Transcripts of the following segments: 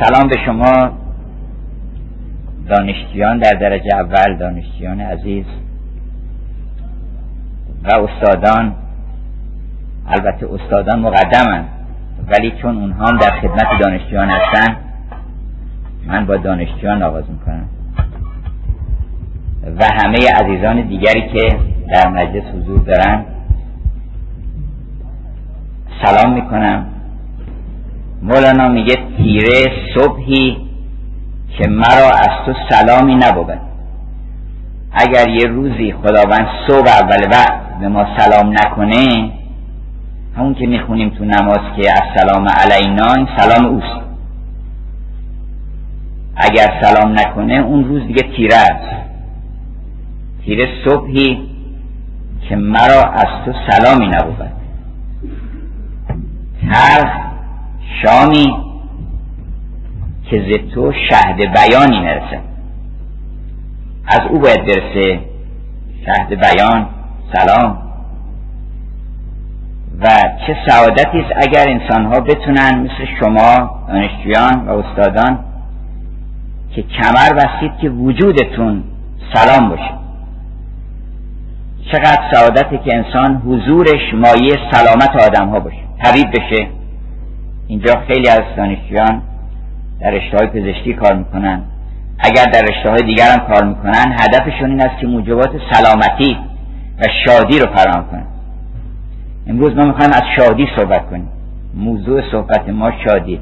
سلام به شما. دانشجویان در درجه اول دانشجویان عزیز و استادان. البته استادان مقدمن ولی چون اونها هم در خدمت دانشجویان هستن من با دانشجویان آغاز می‌کنم. و همه عزیزان دیگری که در مجلس حضور دارن سلام می‌کنم. مولانا میگه تیره صبحی که مرا از تو سلامی نبود. اگر یه روزی خداوند صبح اول وقت به ما سلام نکنه همون که می‌خونیم تو نماز که السلام علینا این سلام اوست. اگر سلام نکنه اون روز دیگه تیره است. تیره صبحی که مرا از تو سلامی نبود. هر شامی که ز تو شهد بیانی نرسه از او باید برسه شهد بیان سلام. و چه سعادتی است اگر انسانها بتونن مثل شما دانشجویان و استادان که کمر بستید که وجودتون سلام باشه. چقدر سعادتی که انسان حضورش مایه سلامت آدم ها باشه طبیب بشه. اینجا خیلی از دانشجویان در رشته پزشکی کار می‌کنن. اگر در رشته های دیگر هم کار می‌کنن هدفشون این است که موجبات سلامتی و شادی رو فراهم کنن. امروز ما می‌خوایم از شادی صحبت کنیم. موضوع صحبت ما شادی.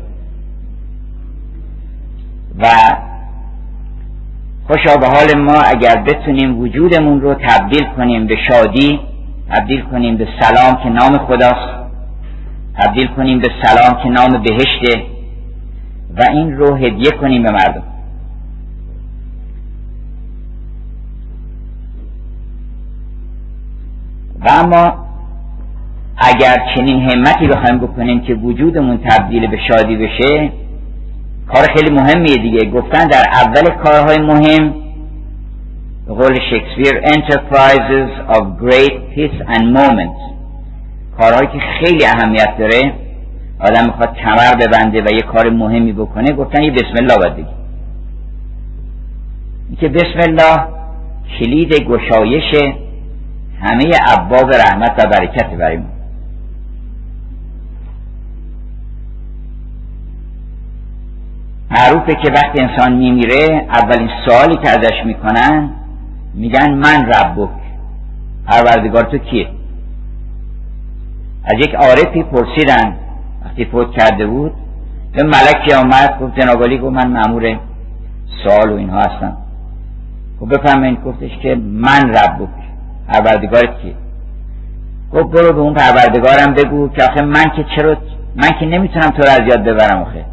و خوشا به حال ما اگر بتونیم وجودمون رو تبدیل کنیم به شادی تبدیل کنیم به سلام که نام خداست. تبدیل کنیم به سلام که نام بهشته و این رو هدیه کنیم به مردم. و اما اگر چنین همتی بخوایم بکنیم که وجودمون تبدیل به شادی بشه کار خیلی مهمیه دیگه. گفتن در اول کارهای مهم به قول شکسپیر enterprises of great peace and moments. کارهایی که خیلی اهمیت داره آدم می‌خواد کمر ببنده و یه کار مهمی بکنه گفتن یه بسم الله باید بگی. که بسم الله کلید گشایش همه ابواب رحمت و برکت برای ما. معروفه که وقتی انسان میمیره اولین سوالی که ازش می‌کنن میگن من ربک. پروردگار تو کیه؟ از یک عارفی پرسیدن. وقتی فوت کرده بود به ملکی آمد گفت جنابالی گفت من معمور سوال و اینها هستم. گفت بفرمایید گفتش که من ربک پروردگارت کیه گفت برو به اون پروردگارم بگو که آخه من که چرا من که نمی‌تونم تو رو از یاد ببرم آخه.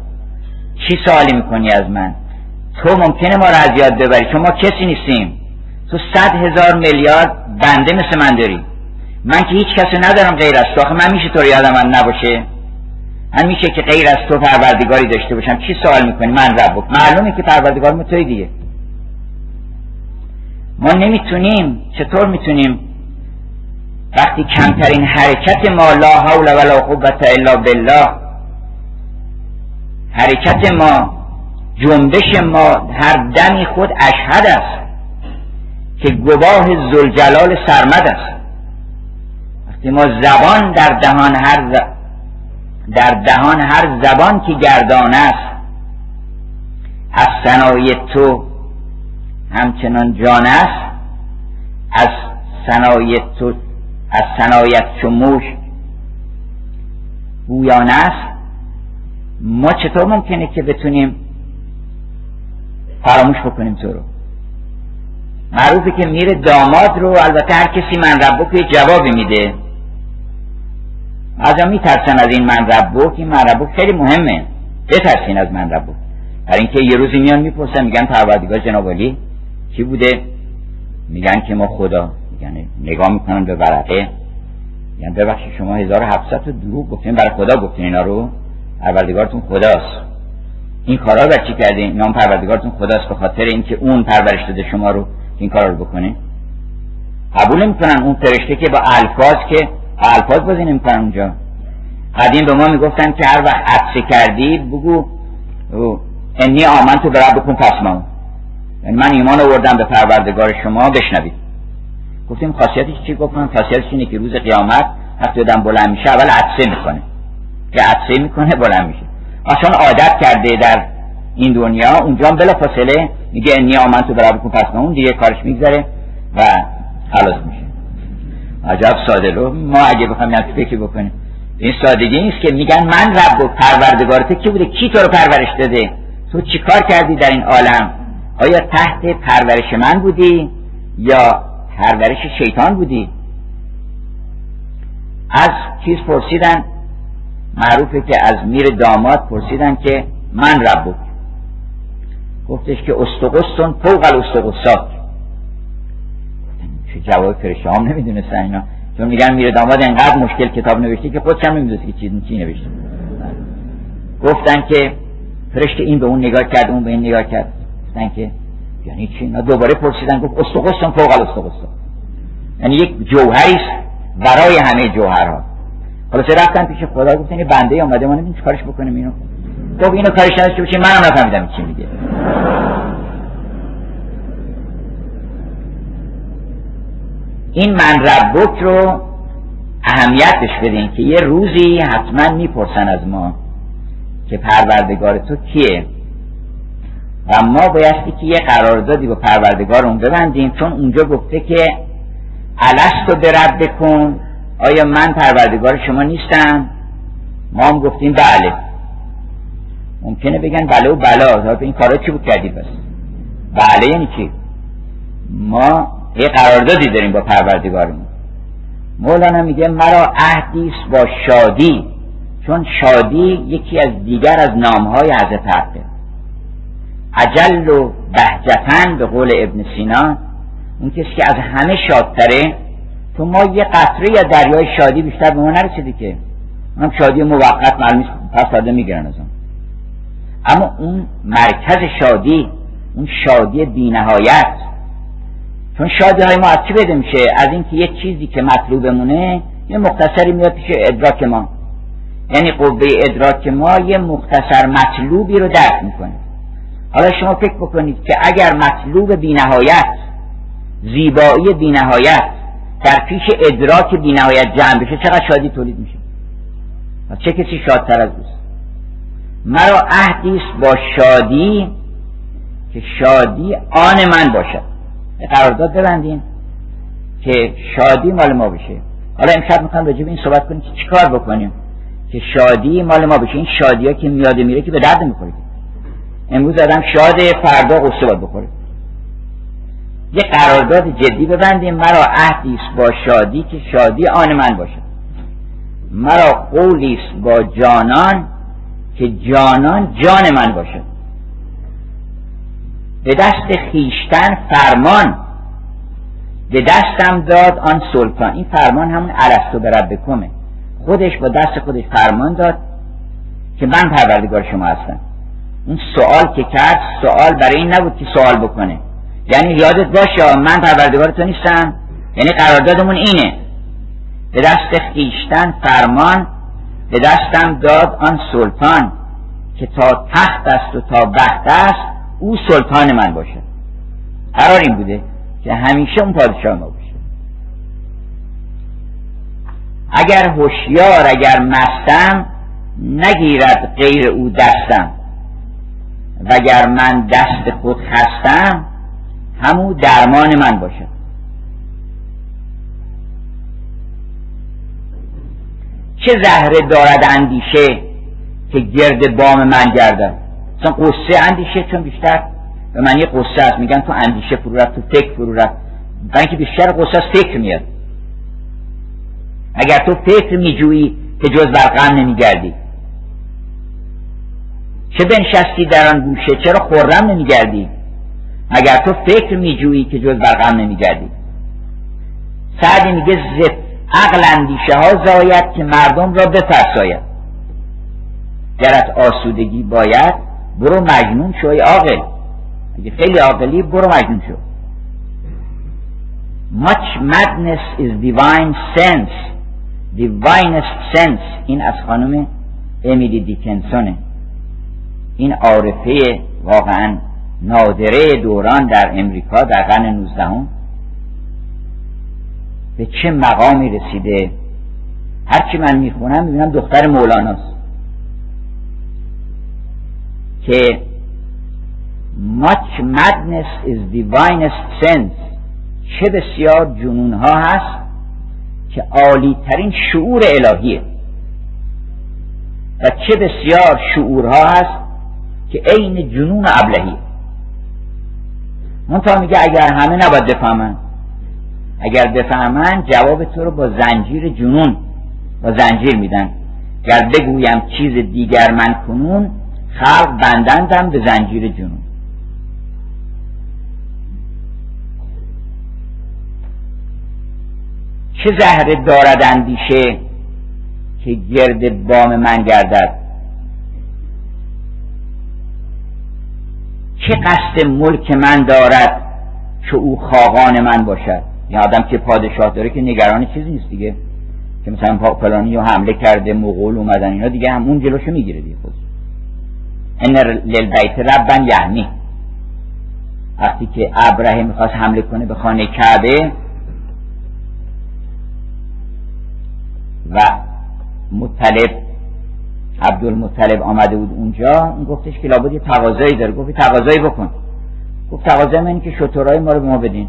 چی سوالی می‌کنی از من؟ تو ممکنه ما رو از یاد ببری چون ما کسی نیستیم. تو صد هزار میلیارد بنده مثل من داری. من که هیچ کسی ندارم غیر از تو. آخه من میشه تو یادم من نباشه؟ من که غیر از تو پروردگاری داشته باشم. چی سوال می‌کنی؟ من ربک معلومه که پروردگار توی دیگه. ما نمی‌تونیم چطور می‌تونیم وقتی کمترین حرکت ما لا حول ولا قوت الا بالله حرکت ما جنبش ما هر دمی خود اشهد است که گواه زلجلال سرمد است. ما زبان در دهان هر ز... در دهان هر زبان که گردان است از سنای تو همچنان جان است از سنای تو از سنایت چو موش گویان است. ما چطور ممکنه که بتونیم فراموش بکنیم تو رو؟ معروفه که میره داماد رو البته هر کسی من ربک یه جوابی میده. از میترسن از این من ربک این من ربک خیلی مهمه. بترسین از من ربک برای اینکه یه روزی میان می‌پرسن میگن پروردگار جناب چی بوده؟ میگن که ما خدا. میگن نگاه می‌کنن به ورقه. میگن ببخشید شما 1700 تا دروغ گفتین برای خدا گفتین اینا رو؟ پروردگارتون خداست. این کارا رو چی کردین؟ نام پروردگارتون خداست به خاطر اینکه اون پرورش داده شما رو. این کارا رو بکنه قبول نمی‌کنن اون فرشته که با الفاظ که الفاظ بازی نمی‌کنن اونجا. قدیم به ما می‌گفتن که هر وقت عطسه کردی بگو انی آمن تو برب بکن پسمون یعنی من ایمان آوردم به پروردگار شما بشنوید. گفتیم خاصیتش چی؟ گفتم خاصیتش اینه که روز قیامت وقتی آدم بلند میشه اول عطسه می‌کنه. که عطسه می‌کنه بلند میشه. آشان عادت کرده در این دنیا اونجا بلا فاصله میگه انی آمن تو برب بکن پسمون دیگه کارش میگذره و خلاص میشه. عجب ساده رو. ما اگه بخوایم یک فکر بکنیم. این سادگی نیست که میگن من رب و پروردگارت کی بوده؟ کی تو رو پرورش داده؟ تو چی کار کردی در این عالم؟ آیا تحت پرورش من بودی؟ یا پرورش شیطان بودی؟ از چیز پرسیدن معروفه که از میر داماد پرسیدن که من رب بود گفتش که استقستون فوق الاستقصات چه جواب فرشته هم نمی‌دونستن اینا. چون میگن میره داماد انقدر مشکل کتاب نوشته که خودش هم نمی‌دونست که چی, چی نوشته. گفتن که فرشته این به اون نگاه کرد اون به این نگاه کرد. گفتن که یعنی چی؟ اینا دوباره پرسیدن. گفت استقستون فوق الاستقصات یعنی یک جوهری برای همه جوهرها. حالا سه رفتن پیش خدا گفتن این بنده آمده ما نمی‌دونیم کارش بکنیم اینو. گفت اینو کارش نداشته باشی منم نفهمیدم چی میگه. این من ربک رو اهمیتش بدین که یه روزی حتما می‌پرسن از ما که پروردگار تو کیه. و ما بایستی که یه قراردادی با پروردگارمون ببندیم چون اونجا گفته که الستو به رب بکن آیا من پروردگار شما نیستم؟ ما هم گفتیم بله. ممکنه بگن بله و بلا. این کارا چی بود کردید بس؟ بله یعنی چی؟ ما یه قراردادی داریم با پروردگارمون. مولانا میگه مرا عهدی با شادی چون شادی یکی از دیگر از نامهای حضرت حقه عجل و بهجتن به قول ابن سینا اون کسی که از همه شادتره تو ما یه قطره یا دریای شادی بیشتر به ما نرسیده که. اونم شادی موقت معلوم پس داده می‌گیرن از اما اون مرکز شادی اون شادی بینهایت چون شادی های ما از چی بده میشه؟ از اینکه یه چیزی که مطلوبمونه یه مختصری میاد پیش ادراک ما. یعنی قوه ادراک ما یه مختصر مطلوبی رو درک می‌کنه. حالا شما فکر بکنید که اگر مطلوب بینهایت زیبایی بینهایت در پیش ادراک بینهایت جمع بشه چقدر شادی تولید میشه؟ و چه کسی شادتر از اوست مرا عهدی با شادی که شادی آن من باشد. قرارداد ببندین که شادی مال ما بشه. حالا امشب می‌خوام راجع به این صحبت کنیم که چیکار بکنیم که شادی مال ما بشه. این شادی ها که میاده میره که به درد می‌خوره امروز آدم شاد فردا قصه باید بخوره. یه قرارداد جدی ببندیم. مرا عهدی با شادی که شادی آن من باشد. مرا قولی با جانان که جانان جان من باشد. به دست خیشتن فرمان. به دستم داد آن سلطان. این فرمان همون عرستو به رب خودش با دست خودش فرمان داد که من پروردگار شما هستم. اون سوال که کرد سوال برای این نبود که سوال بکنه. یعنی یادت باشه من پروردگار تو نیستم. یعنی قراردادمون اینه. به دست خیشتن فرمان به دستم داد آن سلطان که تا تخت است و تا بخت است او سلطان من باشه. قرار این بوده که همیشه اون پادشاه ما باشه. اگر هوشیار اگر مستم نگیرد غیر او دستم. وگر من دست خود خستم همو درمان من باشه. چه زهره دارد اندیشه که گرد بام من گردد؟ مثلا قصه اندیشه چون بیشتر به معنی قصه است. میگن تو اندیشه فرو رفت تو فکر فرو رفت. برای اینکه بیشتر قصه از فکر میاد. اگر تو فکر میجویی که جز بر غم نمیگردی. چه بنشستی در آن گوشه؟ چرا خورم نمیگردی؟ اگر تو فکر میجویی که جز بر غم نمیگردی. سعدی میگه زف عقل اندیشه ها زاید که مردم را بفرساید گرت آسودگی باید برو مجنون شو ای عاقل. اگه خیلی عاقلی برو مجنون شو. Much madness is divine sense. Divinest sense. این از خانم امیلی دیکنسونه. این عارفه واقعا نادره دوران در امریکا در قرن 19 به چه مقامی رسیده؟ هرچی من می‌خونم می‌بینم دختر مولاناست. که much madness is divinest sense. چه بسیار جنون ها هست که عالی ترین شعور الهیه. و چه بسیار شعورها هست که عین جنون ابلهیه. منتها میگه اگر همه نباید بفهمن. اگر بفهمن جواب تو رو با زنجیر جنون با زنجیر میدن. گر بگویم چیز دیگر من کنون خلق بندندم به زنجیر جنون. چه زهره دارد اندیشه که گرد بام من گردد؟ چه قصد ملک من دارد که او خاقان من باشد؟ یه آدم که پادشاه داره که نگران چیزی نیست دیگه. که مثلا فلانی رو حمله کرده مغول اومدن اینا دیگه همون جلوشو می‌گیره دیگه خود ان للبیت ربن یعنی. وقتی که ابراهیم می‌خواست حمله کنه به خانه کعبه و مطلب عبدالمطلب آمده بود اونجا اون گفتش که لابد یه تقاضایی داره. گفت تقاضایی بکن. گفت تقاضای من که شطورای ما رو به ما بدین.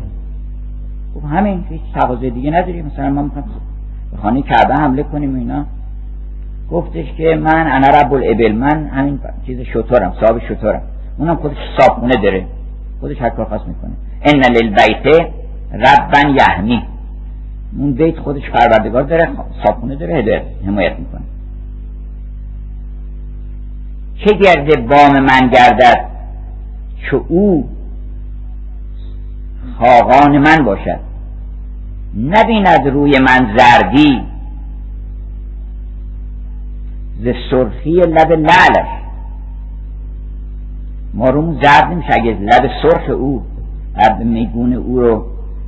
گفت همین هیچ تقاضای دیگه نداری مثلا ما می‌خوایم به خانه کعبه حمله کنیم اینا. گفتش که من انا رب الابل من همین چیز شطورم صاحب شطورم. اونم خودش صابونه داره. خودش هر کار خواست می‌کنه. ان للبیت ربن یحمی اون بیت خودش پروردگار داره صابونه داره هدایت حمایت می‌کنه. چه گرده بام من گردد چه او خاقان من باشد؟ نبیند روی من زردی ز سرخی لب لعلش ما رو زرد نمیشه اگه لب سرخ او لب میگون او رو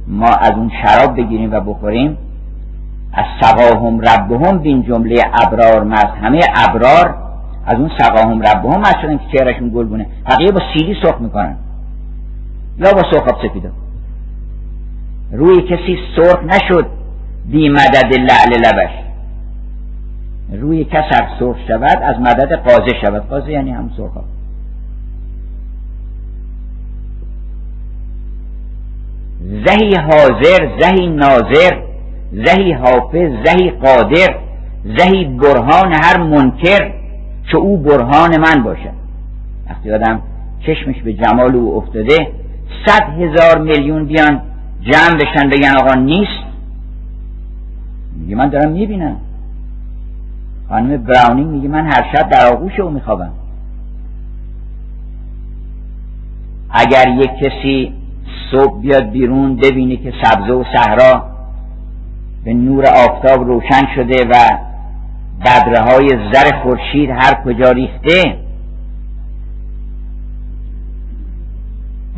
ما از اون شراب بگیریم و بخوریم از سقاهم ربهم بین جمله ابرار مست همه ابرار از اون سقاهم ربهم مست شدن که چهرشون گلگونه بقیه با سیلی سرخ می‌کنن. یا با سرخاب سفیدا روی کسی سرخ نشد بی مدد لعل لبش. روی کس سرخ شود از مدد قازه شود. قازه یعنی هم سرخاب زهی حاضر زهی ناظر زهی حافظ زهی قادر زهی برهان هر منکر که او برهان من باشد. وقتی آدم چشمش به جمال او افتاده صد هزار میلیون بیان جمع بشن بگن آقا نیست. میگه من دارم می‌بینم. خانم براونینگ میگه من هر شب در آغوش او میخوابم. اگر یک کسی صبح بیاد بیرون ببینی که سبزه و صحرا به نور آفتاب روشن شده و بدره های زر خورشید هر کجا ریخته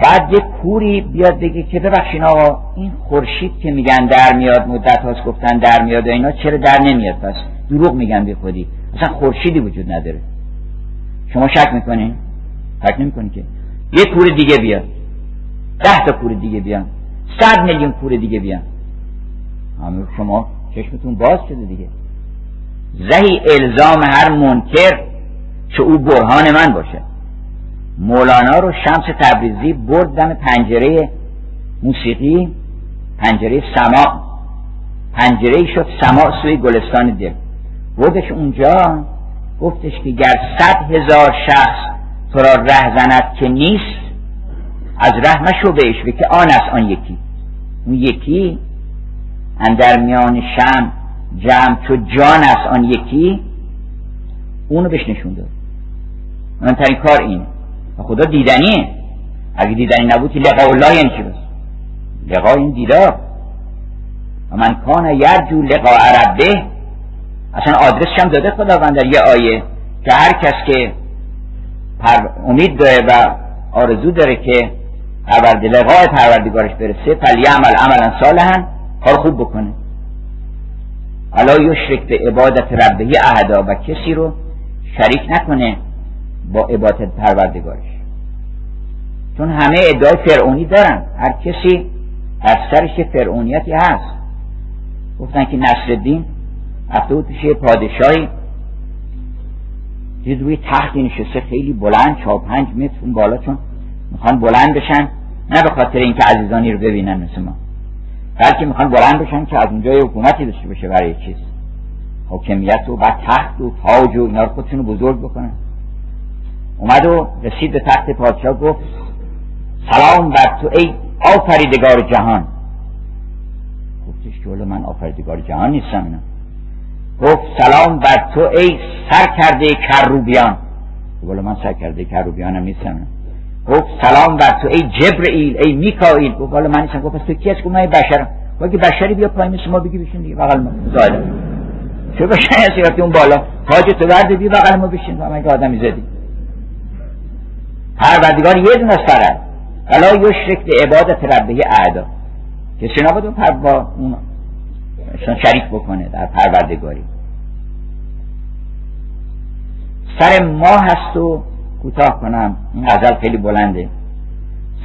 بعد یک کوری بیاد بگه که ببخشین آقا این خورشید که میگن در میاد مدت هاست گفتن در میاد و اینا چرا در نمیاد؟ پس دروغ میگن بی خودی. اصلا خورشیدی وجود نداره. شما شک می‌کنین؟ شک نمی‌کنین که. یک کور دیگه بیاد. ده تا کور دیگه بیان. صد میلیون کور دیگه بیان. همه شما چشمتون باز شده دیگه. زهی الزام هر منکر که او برهان من باشه مولانا رو شمس تبریزی برد دم پنجره موسیقی پنجره سما پنجره شد سما سوی گلستان دل. بردش اونجا گفتش که گر صد هزار شخص تو را ره زند که نیست از ره مشو بهش که آن است آن یکی. اون یکی اندر میان شم جمع چو جان است آن یکی. اونو بهش نشون داد. مهمترین کار اینه. خدا دیدنیه. اگه دیدنی نبود که لقاء الله یعنی چی بس؟ لقاء این دیدار. و من کان یرجو لقاء ربه. اصلا آدرسش هم داده خداوند در یه آیه که هر کس که امید داره و آرزو داره که پرورد لقاء پروردگارش برسه عمل عملا صالحا کار خوب بکنه. حالا یشرک به عبادت ربهی اهدا و کسی رو شریک نکنه با عبادت پروردگارش. چون همه ادعای فرعونی دارن. هر کسی در سرش فرعونیتی هست. گفتن که نصر الدین رفته بود پیش پادشاهی. دید روی تختی نشسته خیلی بلند چهار پنج متر اون بالا چون می‌خوان بلند بشن. نه به خاطر اینکه عزیزانی رو ببینن مثل ما. بلکه می‌خوان بلند بشن که از اونجای حکومتی داشته باشه برای چیز. حاکمیت و بعد تخت و تاج و اینا رو بزرگ بکنن. اومد و رسید به تخت پادشاه گفت سلام بر تو ای آفریدگار جهان. گفتش که من آفریدگار جهان نیستم اینا. گفت سلام بر تو ای سر کرده کروبیان ولی من سر کرده کروبیانم نیستم گفت سلام بر تو ای جبرئیل ای میکائیل. گفت ولی من نیستم. گفت تو کی هست گفت من بشرم. گفت بشری بیا پای مثل ما بگی بشین دیگه بغل ما. زاده. چه بشری هستی؟ اون بالا. تاج تو ورده بیا بغل ما بشین. من آدمی زدی پروردگار یه دونه فقط ولا یشرک عبادت ربه اعدا. کسی نبود اون با اون شریک بکنه در پروردگاری. سر ما هست و کوتاه کنم. این غزل خیلی بلنده.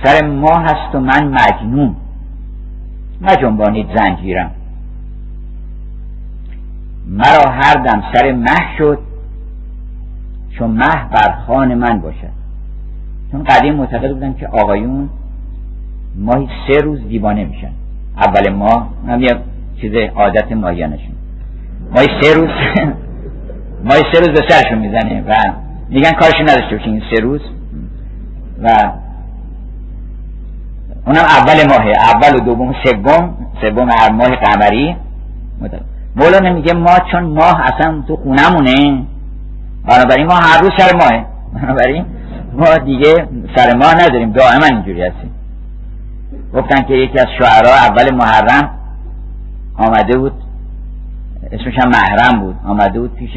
سر ما هست و من مجنون. نجنبانید زنجیرم مرا هر دم سر مه شد چون مه بر خان من باشد. چون قدیم معتقد بودن که آقایون ماهی سه روز دیوانه میشن. اول ماه هم یه چیز عادت ماهیانشون. ماهی سه روز ماهی سه روز به سرشون می‌زنه و میگن کارشون نداشته باشین این سه روز. و اونم اول ماه اول و دوم سوم سوم هر ماه قمری. مولانا میگه ما چون ماه اصلا تو خونمونه بنابراین ما هر روز سر ماه بنابراین ما دیگه سر ماه نداریم دائما اینجوری هستیم. گفتن که یکی از شعرها اول محرم آمده بود اسمش هم محرم بود آمده بود پیش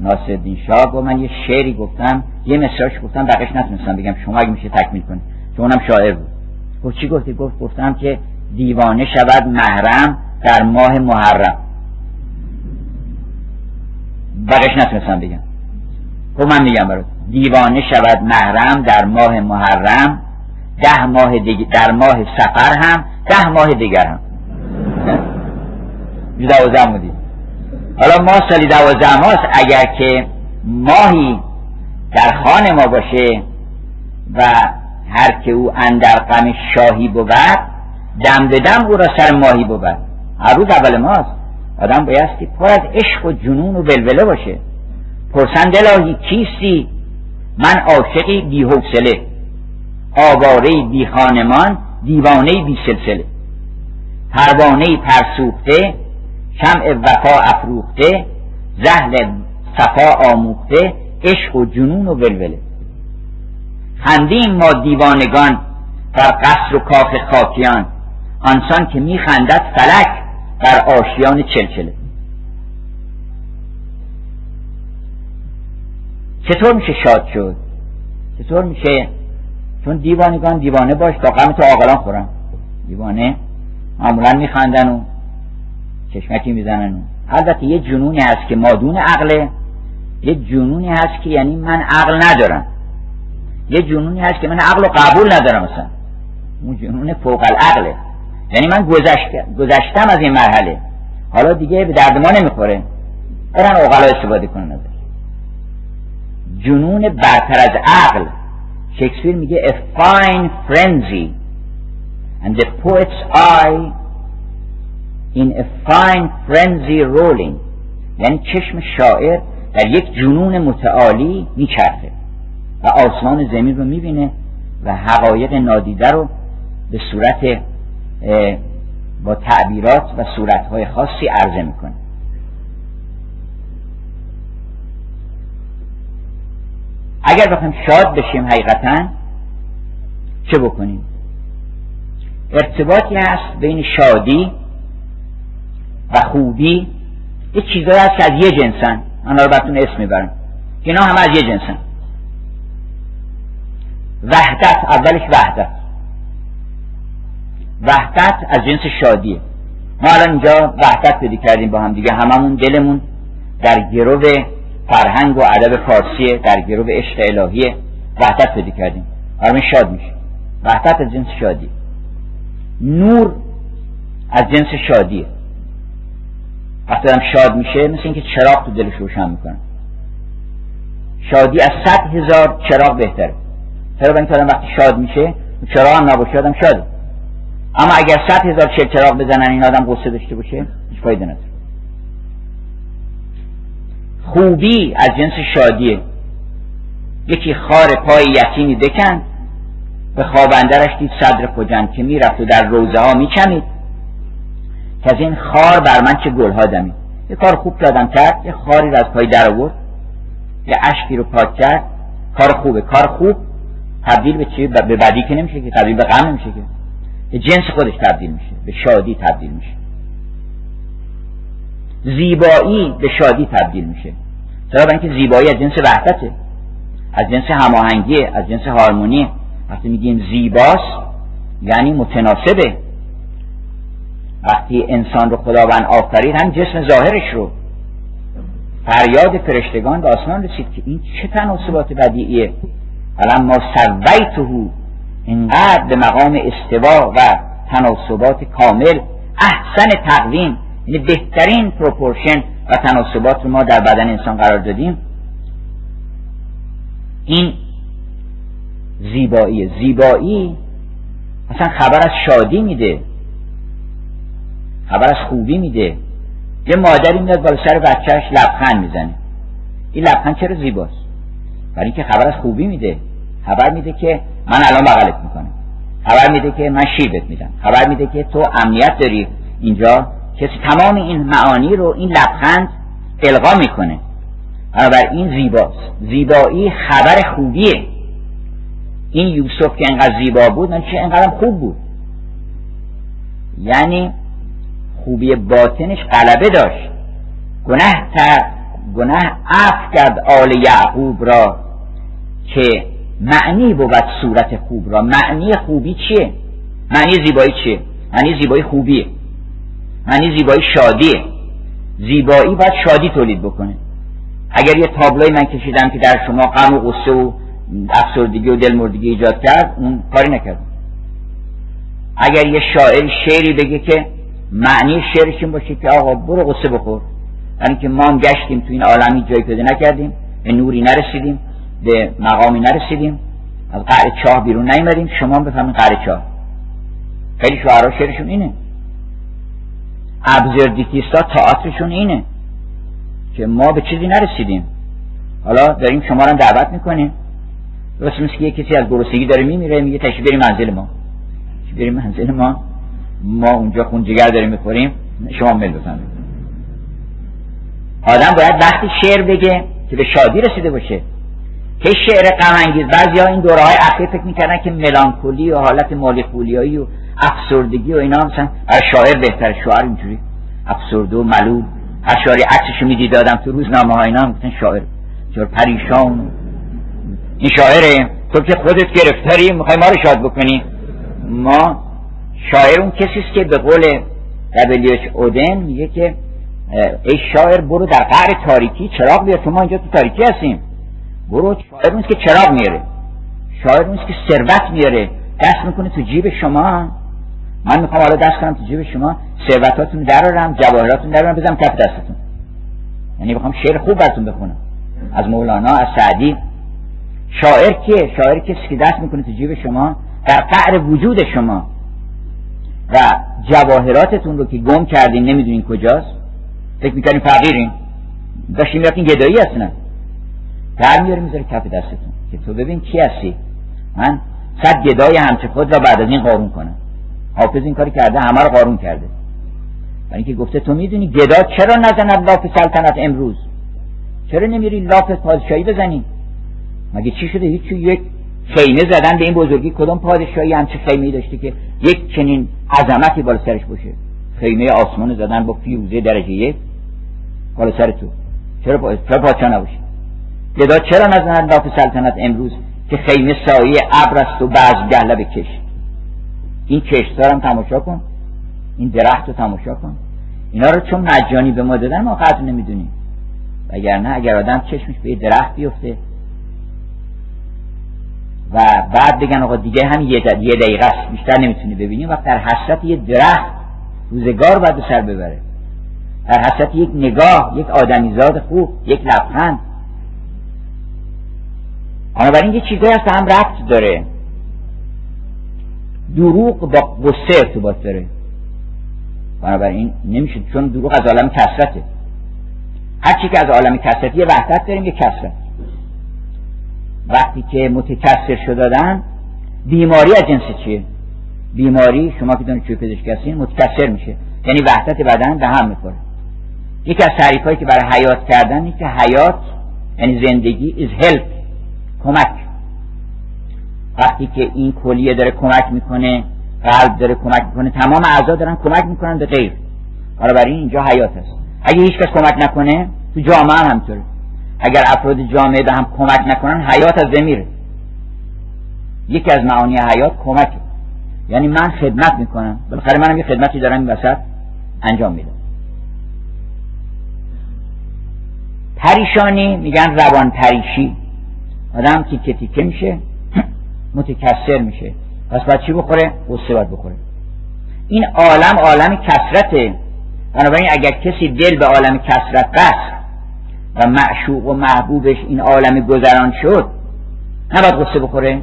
ناصرالدین شاه. و من یه شعری گفتم یه مصراش گفتم بقیش نتونستم بگم شما اگه میشه تکمیل کنی چون اونم شاعر بود. گفت چی گفتی؟ گفت گفتم که دیوانه شود محرم در ماه محرم. بقیش نتونستم بگم. خب من میگم برات. دیوانه شود محرم در ماه محرم ده ماه دیگر در ماه سفر هم ده ماه دیگر هم. دوازده بودیم حالا ما سالی دوازده ماست اگر که ماهی در خانه ما باشه و هر که او اندر غم شاهی بود دم به دم او را سر ماهی بود. هر روز اول ماست. آدم بایستی پر از عشق و جنون و بلبله باشه. پرسند الهی کیستی؟ من عاشقی بی حوصله. آواره بی خانمان دیوانه بی سلسله. پروانه پرسوخته شمع وفا افروخته زهل صفا آموخته عشق و جنون و ولوله. خندیم ما دیوانگان در قصر و کاخ خاکیان. آنسان که میخندد فلک در آشیان چلچله. چطور میشه شاد شد؟ چطور میشه؟ چون دیوانگان دیوانه باش تا غم تو آقلان خورن. دیوانه معمولا میخندن و چشمکی می‌زنن و البته یه جنونی هست که مادون عقله. یه جنونی هست که یعنی من عقل ندارم. یه جنونی هست که من عقل و قبول ندارم مثلا. اون جنون فوق العقله. یعنی من گذشتم از این مرحله. حالا دیگه به درد ما نمی‌خوره. برن اوقلا استفاده کنن ازش. جنون برتر از عقل. شکسپیر میگه a fine frenzy. And the poet's eye in a fine frenzy rolling. یعنی چشم شاعر در یک جنون متعالی میچرخه. و آسمان زمین رو می‌بینه و حقایق نادیده رو به صورت با تعبیرات و صورتهای خاصی عرضه می‌کنه. اگر بخوایم شاد بشیم حقیقتا چه بکنیم؟ ارتباطی هست بین شادی و خوبی یه چیزایی هست که از یه جنسن. من رو براتون اسم می‌برم. اینا همه از یه جنسن. وحدت اولش وحدت. وحدت از جنس شادیه. ما الان اینجا وحدت پیدا کردیم با هم دیگه. هممون دلمون در گروه فرهنگ و ادب فارسی در گروه عشق الهی وحدت پیدا کردیم. آرامش شاد میشه وحدت از جنس شادی. نور از جنس شادیه وقتی آدم شاد میشه مثل اینکه چراغ تو دلش روشن می‌کنه. شادی از صد هزار چراغ بهتره. چرا؟ به آدم وقتی شاد میشه چراغ هم نباشه آدم شاده. اما اگر صد هزار چراغ بزنن این آدم غصه داشته باشه هیچ فایده نداره. خوبی از جنس شادیه. یکی خار پای یتیمی بکن به خوابندرش دید صدر خجن که می‌رفت و در روزه ها میچمید. که از این خار بر من چه گلها دمید. یه کار خوب کردم کرد یه خاری رو از پای در آورد. یه اشکی رو پاک کرد. کار خوبه کار خوب. تبدیل به چی؟ به بدی که نمیشه که تبدیل به غم نمیشه که. به جنس خودش تبدیل میشه به شادی تبدیل میشه. زیبایی به شادی تبدیل میشه. چرا برای اینکه زیبایی از جنس وحدته. از جنس هماهنگی از جنس هارمونی وقتی میگیم زیباست یعنی متناسبه. وقتی انسان رو خداوند آفرید هم جسم ظاهرش رو. فریاد فرشتگان به آسمان رسید که این چه تناسبات بدیعیه. ما سویته اینقدر به مقام استوا و تناسبات کامل احسن تقویم بهترین پروپورشن و تناسبات رو ما در بدن انسان قرار دادیم. این زیبایی. زیبایی اصلا خبر از شادی میده. خبر از خوبی میده. یه مادری میاد بالا سر بچهش لبخند می‌زنه. این لبخند چرا زیباست؟ برای اینکه خبر از خوبی میده. خبر میده که من الان بغلت می‌کنم. خبر میده که من شیبت میدم. خبر میده که تو امنیت داری. اینجا کسی تمام این معانی رو این لبخند القا می‌کنه. این زیباست. زیبایی خبر خوبیه. این یوسف که انقدر زیبا بود من چه انقدر خوب بود. یعنی خوبی باطنش غلبه داشت. گناه تا گناه عف کرد آل یعقوب را که معنی بود صورت خوب را. معنی خوبی چیه؟ معنی زیبایی چیه؟ معنی زیبایی خوبیه. معنی زیبایی شادیه. زیبایی باید شادی تولید بکنه. اگر یه تابلوی من کشیدم که در شما غم و غصه و افسردگی و دلمردگی ایجاد کرد اون کاری نکرد. اگر یه شاعر شعری بگه که معنی شعرش این باشه که آقا برو غصه بخور. یعنی که ما هم گشتیم تو این عالمی جای پیدا نکردیم به نوری نرسیدیم به مقامی نرسیدیم از قعر چاه بیرون نیمدیم شما بفهمین قعر چاه. خیلی شعرها شعرشون اینه. ابزردیتیستا تئاترشون اینه که ما به چیزی نرسیدیم. حالا داریم شما رو دعوت می‌کنیم. درست مثل یه کسی از گرسنگی داره میمیره میگه تشریف بریم منزل ما. بریم منزل ما. ما اونجا خون جگر داریم می‌خوریم. شما مل بفهمید آدم باید وقتی شعر بگه که به شادی رسیده باشه. که شعر غم انگیز ها این دوره های اخیر فکر می‌کردن که ملانکولی و حالت مالیخولیایی و افسردگی و اینا مثلا. هر شاعر بهتر شاعر اینجوری. افسرده و ملول. شاعری عکسشو می‌دید دادم تو روزنامه ها اینا گفتن شاعر. شاعر پریشان. این شاعره. تو که خودت گرفتاری می‌خوای ما رو شاد بکنی؟ ما شاعر اون کسی است که به قول دبلیوچ اودن میگه که ای شاعر برو در قعر تاریکی چراغ بیار. تو ما اینجا تو تاریکی هستیم. برو شاعر اونست که چراغ میاره. شاعر اونست که ثروت میاره. دست می‌کنه تو جیب شما. من می‌خوام حالا دست کنم تو جیب شما ثروتاتون درارم جواهراتون درارم بزنم کف دستتون. یعنی بخوام شعر خوب براتون بخونم. از مولانا از سعدی. شاعر کیه؟ شاعر کسی که دست می‌کنه تو جیب شما در قعر وجود شما و جواهراتتون رو که گم کردین نمی‌دونین کجاست. فکر می‌کنین فقیرین. داشتین می‌رفتین گدایی هستن در میاره می‌ذاره کف دستتون. که تو ببین کی هستی. من صد گدای همچه خود را بعد از این قارون کنم. حافظ این کاری کرده همه رو قارون کرده. برای اینکه گفته تو می‌دونی گدا چرا نزند لاف سلطنت امروز؟ چرا نمیری لاف پادشاهی بزنی؟ مگه چی شده؟ هیچ یک خیمه زدن به این بزرگی. کدام پادشاهی همچه خیمه داشته که یک چنین عظمتی بالا سرش باشه؟ خیمه آسمان زدن با فیوزه درجه یک. بالا سر تو. چرا پا... چرا پادشاه نباشه گدا چرا نزدن لاف سلطنت امروز که خیمه سایه ابر است و بعض گله به کش این کشتار هم تماشا کن. این درخت رو تماشا کن. اینا رو چون مجانی به ما دادن ما قدر نمی‌دونیم. وگرنه اگر آدم چشمش به درخت بیفته و بعد بگن آقا دیگه هم یه, یه دقیقه است بیشتر نمی‌تونی ببینی وقت در حسرت یه درخت روزگار باید سر ببره. در حسرت یک نگاه یک آدمیزاد خوب یک لبخند. بنابراین یه چیزایی هست هم ربط داره. دروغ با قصه ارتباط داره. بنابراین نمیشه چون دروغ از عالم کسرته هر چی که از عالم کسرت یه وحدت داریم یه کسرت وقتی که متکسر شدادن بیماری از جنس چیه؟ بیماری شما که دونید چوی پزشکی هستین متکسر میشه. یعنی وحدت بدن به هم می‌خوره. یکی از تعریف که برای حیات کردن که حیات یعنی زندگی is help کمک. وقتی که این کلیه داره کمک می‌کنه قلب داره کمک می‌کنه تمام اعضا دارن کمک می‌کنن به غیر. بنابراین اینجا حیات هست اگه هیچ کس کمک نکنه تو جامعه هم همطوره اگر افراد جامعه به هم کمک نکنن حیات از بمیره یکی از معانی حیات کمکه یعنی من خدمت می‌کنم. بالاخره منم یه خدمتی دارم این وسط انجام میدم. پریشانی میگن روان پریشی آدم تیکه تیکه میشه. متکسر میشه. پس باید چی بخوره؟ غصه باید بخوره. این عالم عالم کسرته بنابراین اگر کسی دل به عالم کسرت بست و معشوق و محبوبش این عالم گذران شد نباید غصه بخوره.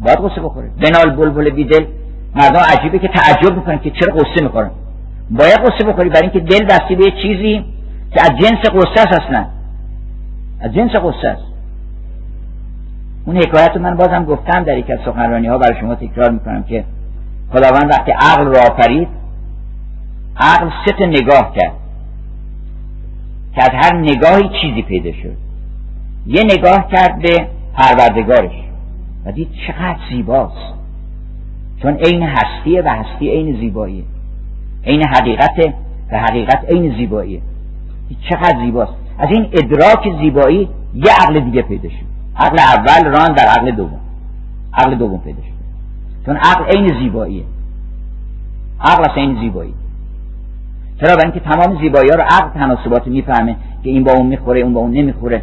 باید غصه بخوره. بنال بلبل بیدل مردم عجیبه که تعجب می‌کنن که چرا غصه می‌خورن. باید غصه بخوری برای اینکه دل بسته به چیزی که از جنس غصه است اصلا. از جنس غصه است. اون حکایت رو من بازم گفتم در یک از سخنرانی ها برای شما تکرار می‌کنم که خداوند وقتی عقل را آفرید عقل سه نگاه کرد که از هر نگاهی چیزی پیدا شد. یه نگاه کرد به پروردگارش و دید چقدر زیباست. چون عین هستیه و هستی عین زیباییه. عین حقیقت و حقیقت عین زیباییه. چقدر زیباست. از این ادراک زیبایی یه عقل دیگه پیدا شد. عقل اول ران در عقل دوم. عقل دوم پیدا شد. چون عقل عین زیباییه. عقل از عین زیبایی. چرا؟ برای اینکه تمام زیبایی ها رو عقل تناسبات می‌فهمه که این با اون می‌خوره اون با اون نمی‌خوره.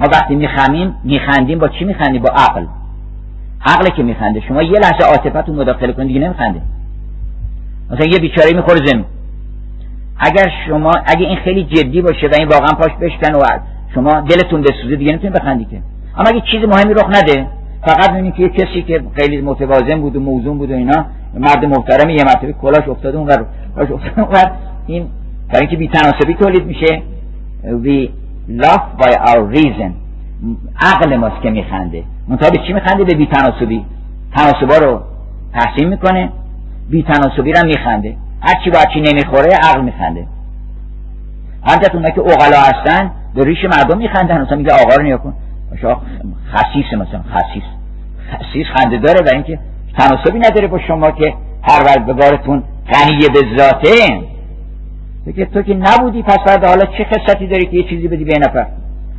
ما وقتی میخمیم میخندیم با چی میخندیم؟ با عقل. عقل که میخنده. شما یه لحظه عاطفت رو مداخله کنید دیگه نمیخنده. مثلا یه بیچاره می‌خوره زمین. اگر شما اگه این خیلی جدی باشه و این واقعا پاش بشکن و شما دلتون بسوزه دیگه نمی‌تونید بخندی که. اما اگه چیز مهمی رخ نده فقط می‌بینید که یه کسی که خیلی متوازن بود و موزون بود و اینا مرد محترم یه مرتبه کلاش افتاده اون کلاش افتاده اون این برای اینکه بیتناسبی تولید میشه. We laugh by our reason. عقل ماست که میخنده. منتها چی میخنده؟ به بیتناسبی. تناسبا رو تحسین می‌کنه بیتناسبی رو میخنده. هرچی با چی نمی‌خوره عقل میخنده. همچنین که اقلا هستن به ریش مردم میخندن. مثلا میگه آقا رو نیا کن. خسیس مثلا خسیس. خسیس خنده داره برای اینکه تناسبی نداره با شما که پروردگارتون غنیه به ذاته. که تو که نبودی پس بعد حالا چه خصتی داری که یه چیزی بدی به نفر؟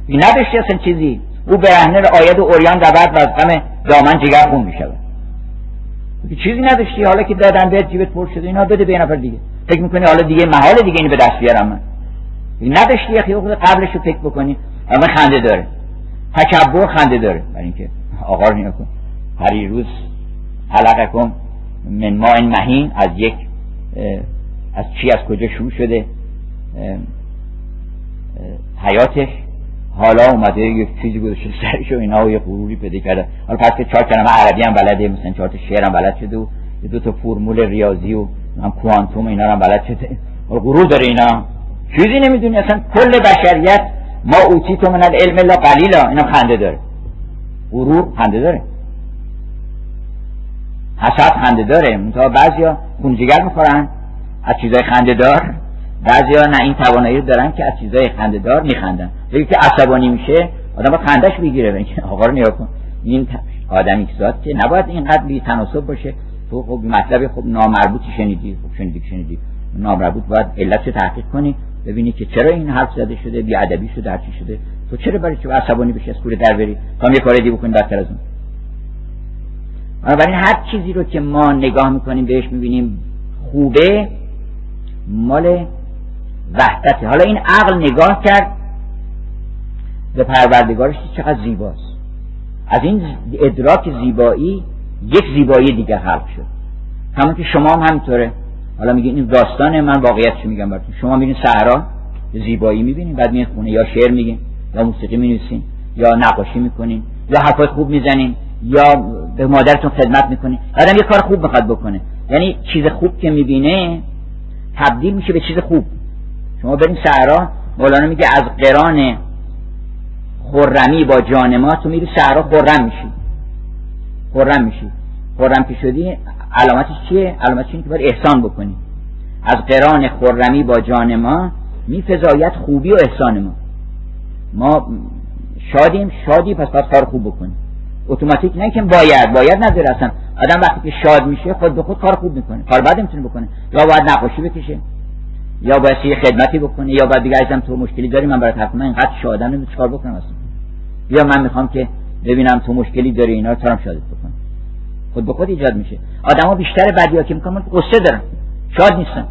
نداشتی اصلا چیزی. او برهنه آید و اوریان رود و از غم دامن جگر خون می‌شود. چیزی نداشتی. حالا که دادن بهت جیبت پر شده اینا بده به نفر دیگه. فکر می‌کنی حالا دیگه محال دیگه اینو به دست بیارم من. نداشتی یه خود قبلش رو فکر بکنی. اما خنده داره. تکبر خنده داره. برای اینکه آقا رو کن. هر روز حلقه من ما این مهین از یک از چی از کجا شروع شده؟ حیاتش. حالا اومده یک چیزی گذاشته سرش و اینا و یه غروری پیدا کرده. حالا پس که چهار کلمه عربی هم بلده مثلا چهار تا شعر هم بلد شده و یه دو تا فرمول ریاضی و هم کوانتوم اینا هم بلد شده. غرور داره اینا. چیزی نمی‌دونی. اصلا کل بشریت ما اوتی تو من العلم لا قلیلا اینا خنده داره. غرور خنده داره. حسد خنده داره. منتها بعضیا خونجگر می‌خورن از چیزای خنده دار. بعضیا نه این توانایی دارن که از چیزای خنده دار میخندن. ولی که عصبانی میشه آدم با خندش بگیره اینکه آقا رو نیا کن. این آدمی که که نباید اینقدر بی تناسب باشه. تو خب مطلب خب نامربوطی شنیدی خب شنیدی شنیدی. نامربوط باید علت تحقیق کنی. ببینی که چرا این حرف زده شده بی ادبی شده هر چی شده. تو چرا برای چه عصبانی بشی از کوره در بری؟ تا یه کاری دیگه بکنی بدتر از اون. بنابراین هر چیزی رو که ما نگاه می‌کنیم بهش می‌بینیم خوبه مال وحدته. حالا این عقل نگاه کرد به پروردگارش چقدر زیباست. از این ادراک زیبایی یک زیبایی دیگه خلق شد. همون که شما هم همینطوره. حالا میگین این داستان من واقعیتش میگم براتون؟ شما میرین صحرا زیبایی می‌بینین بعد میرین خونه یا شعر میگین یا موسیقی می‌نویسین یا نقاشی می‌کنین یا حرفای خوب می‌زنین یا به مادرتون خدمت می‌کنین. آدم یه کار خوب می‌خواد بکنه. یعنی چیز خوب که می‌بینه تبدیل میشه به چیز خوب. شما برین صحرا مولانا میگه از قران خرمی با جان ما تو میری صحرا خرم میشی. خرم میشی. خرم که علامتش چیه؟ علامتش اینه که باید احسان بکنی. از قران خرمی با جان ما میفزاید خوبی و احسان ما. ما شادیم شادی پس باید کار خوب بکنیم. اتوماتیک نه که باید باید نداره اصلا. آدم وقتی که شاد میشه خود به خود کار خوب می‌کنه. کار بد می‌تونه بکنه. یا باید نقاشی بکشه یا باید یه خدمتی بکنه یا باید بگه تو مشکلی داری من برات من اینقدر شادم چیکار بکنم اصلا. بیا من می‌خوام که ببینم تو مشکلی داری اینا رو تارم شادت بکنم خود به خود ایجاد میشه. آدما بیشتر بدیا که می‌کنن قصه دارن. شاد نیستن.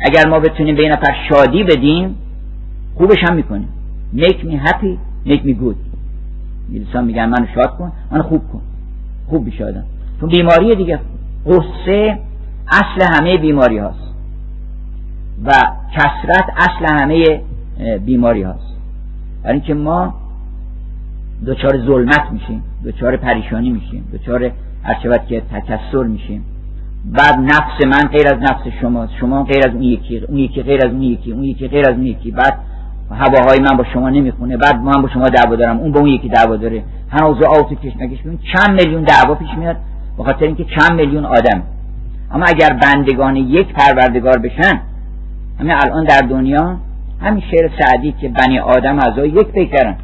اگر ما بتونیم به این نفر شادی بدیم خوبش هم می‌کنیم. Make me happy make me good. انگلیسان میگن منو شاد کن منو خوب کن. خوب بشادم چون بیماری دیگه. قصه اصل همه بیماری هاست. و کسرت اصل همه بیماری هاست. برای اینکه ما دچار ظلمت میشیم دچار پریشانی میشیم دچار هرچه که تکسر میشیم. بعد نفس من غیر از نفس شما شما غیر از اون یکی اون یکی غیر از اون یکی اون یکی غیر از اون یکی. بعد هواهای من با شما نمی‌خونه. بعد من با شما دعوا دارم. اون با اون یکی دعوا داره. هنوز آوت کش نکش ببین چند میلیون دعوا پیش میاد. به خاطر اینکه چند میلیون آدم. اما اگر بندگان یک پروردگار بشن همین الان در دنیا همین شعر سعدی که بنی آدم از یک پیکرن.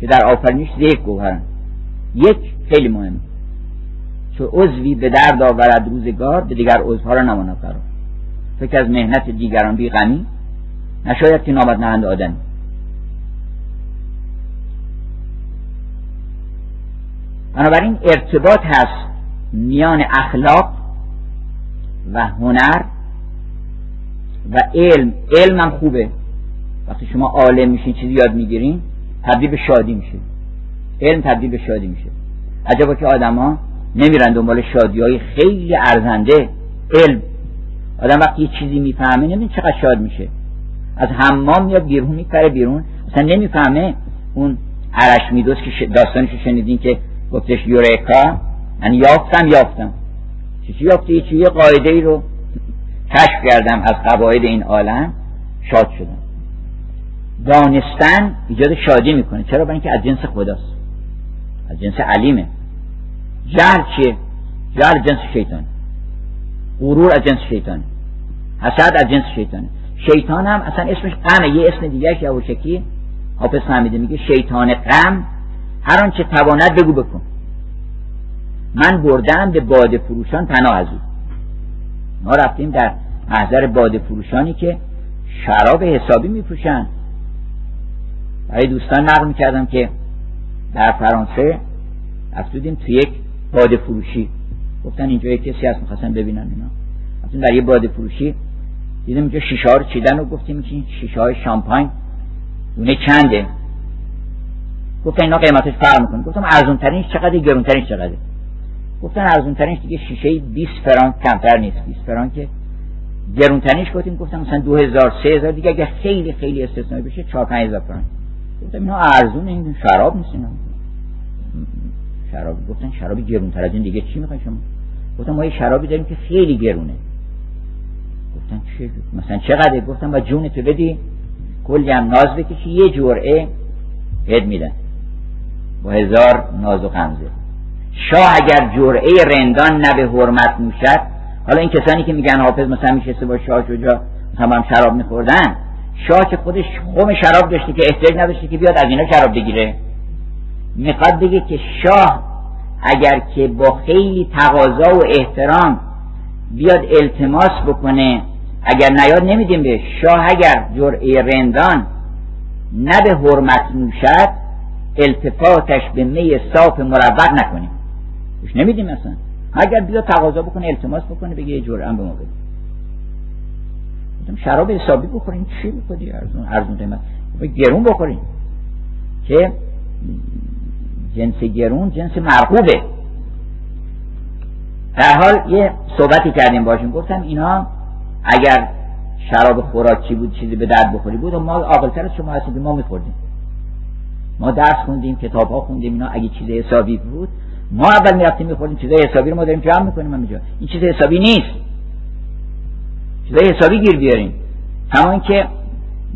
که در آفرینش یک گوهرن. یک خیلی مهم. چون عضوی به درد آورد روزگار به دیگر عضوها را نماند قرار. فکر از مهنت دیگران بی غمی نشاید که نامد نهند آدم بنابراین ارتباط هست میان اخلاق و هنر و علم. علم هم خوبه. وقتی شما عالم میشین چیزی یاد می‌گیرین تبدیل به شادی میشه. علم تبدیل به شادی میشه. عجبا که آدما نمیرن دنبال شادی های خیلی ارزنده. علم. آدم وقتی یه چیزی می‌فهمه نمی‌دونه چقدر شاد میشه. از حمام میاد بیرون میپره بیرون. اصلا نمی‌فهمه اون عرش میدوز که داستانش شنیدین که گفتش یوریکا. من یافتم یافتم. چی یافته یه قاعده ای رو کشف کردم از قواعد این عالم. شاد شدم. دانستن ایجاد شادی می‌کنه. چرا؟ برای اینکه از جنس خداست. از جنس علیمه. جهل چیه؟ جهل جنس شیطان. غرور از جنس شیطان. حسد از جنس شیطانه شیطان هم اصلا اسمش غمه یه اسم دیگه یواشکی حافظ فهمیده میگه شیطان غم. هر آنچه تواند بگو بکن. من بردم به باده فروشان پناه از او. ما رفتیم در محضر باده فروشانی که شراب حسابی میفروشن. برای دوستان نقل می‌کردم که در فرانسه افتودیم تو یک باده فروشی. گفتن اینجا یک کسی هست می‌خواستن ببینن اینا. افتیم در یه باده فروشی. دیدم اینجا شیشه ها رو چیدن و گفتیم که شیشه های شامپاین دونه چنده. گفتن اینا قیمتش فرق می‌کنه. گفتم ارزون ترینش چقدر گرون ترینش چقدر؟ گفتن ارزون ترینش دیگه شیشه 20 فرانک کمتر نیست. 20 فرانک گرون ترینش گفتیم. گفتم مثلا 2000 3000 دیگه اگه خیلی خیلی استثنایی بشه 4 5000 فرانک. گفتم اینا ارزون این شراب نیست شراب. گفتن شرابی گرونتر. از این دیگه چی می‌خوای شما؟ گفتم ما یه شرابی داریم که خیلی گرونه. گفتن چه؟ مثلا چقدر گفتم با جون تو بدی. کلی هم ناز بکشی. یه جرعه هد میدن. با هزار ناز و خمزه شاه اگر جرعه رندان نه به حرمت نوشد حالا این کسانی که میگن حافظ مثلا میشسته با شاه شجا مثلا هم شراب میخوردن شاه که خودش خوم شراب داشته که احتیاج نداشته که بیاد از اینا شراب بگیره. می‌خواد بگه که شاه اگر که با خیلی تقاضا و احترام بیاد التماس بکنه اگر نیاد نمیدیم به شاه اگر جرعه رندان نه به حرمت نوشد التفاتش به می صاف مروق نکنیم. بهش نمیدیم اصلا. اگر بیاد تقاضا بکنه التماس بکنه بگه یه جرعه به ما بده. شراب حسابی بخورین چی بخوری؟ ارزون ارزون قیمت. گرون بخورین. که جنس گرون جنس مرغوبه. در حال یه صحبتی کردیم باشیم. گفتم اینا اگر شراب خوراکی بود چیزی به درد بخوری بود و ما عاقلتر شما هستیم ما میخوردیم. ما درس خوندیم کتاب ها خوندیم اینا اگه چیز حسابی بود ما اول می‌رفتیم میخوردیم چیزای حسابی رو ما داریم جمع می‌کنیم اینجا این چیز حسابی نیست. چیزای حسابی گیر بیاریم. همون که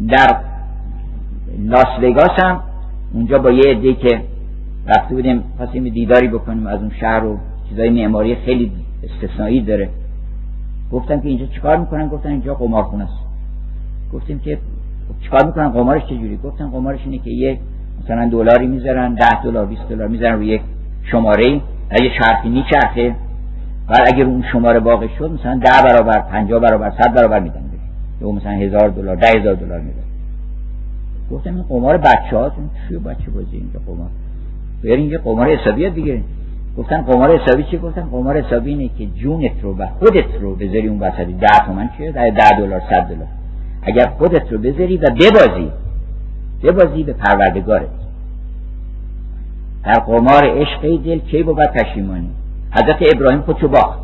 در لاس وگاس هم اونجا با یه عده که رفته بودیم خواستیم دیداری بکنیم از اون شهر و چیزای معماری خیلی استثنایی داره. گفتم که اینجا چیکار می‌کنن؟ گفتن اینجا قمارخونه است. گفتیم که چیکار می‌کنن؟ قمارش چجوری گفتن قمارش اینه که یه مثلا دلاری می‌ذارن ده دلار 20 دلار می‌ذارن روی یک شماره. اگه شرطی میچرخه بعد اگر اون شماره باقی شد مثلا ده برابر 50 برابر 100 برابر میدن یا مثلا هزار دلار ده هزار دلار میدن. گفتم این قمار بچه ها چی بچه بازی اینجا قمار؟ برین یه قمار حسابی دیگه. گفتن قمار حسابی چی؟ گفتن قمار حسابی اینه که جونت رو و خودت رو بذاری اون وسطی. ده تومن چیه؟ ده, ده دلار صد دلار. اگر خودت رو بذاری و ببازی ببازی به پروردگارت. در قمار عشق دل کی بود پشیمانی؟ حضرت ابراهیم خودشو باخت.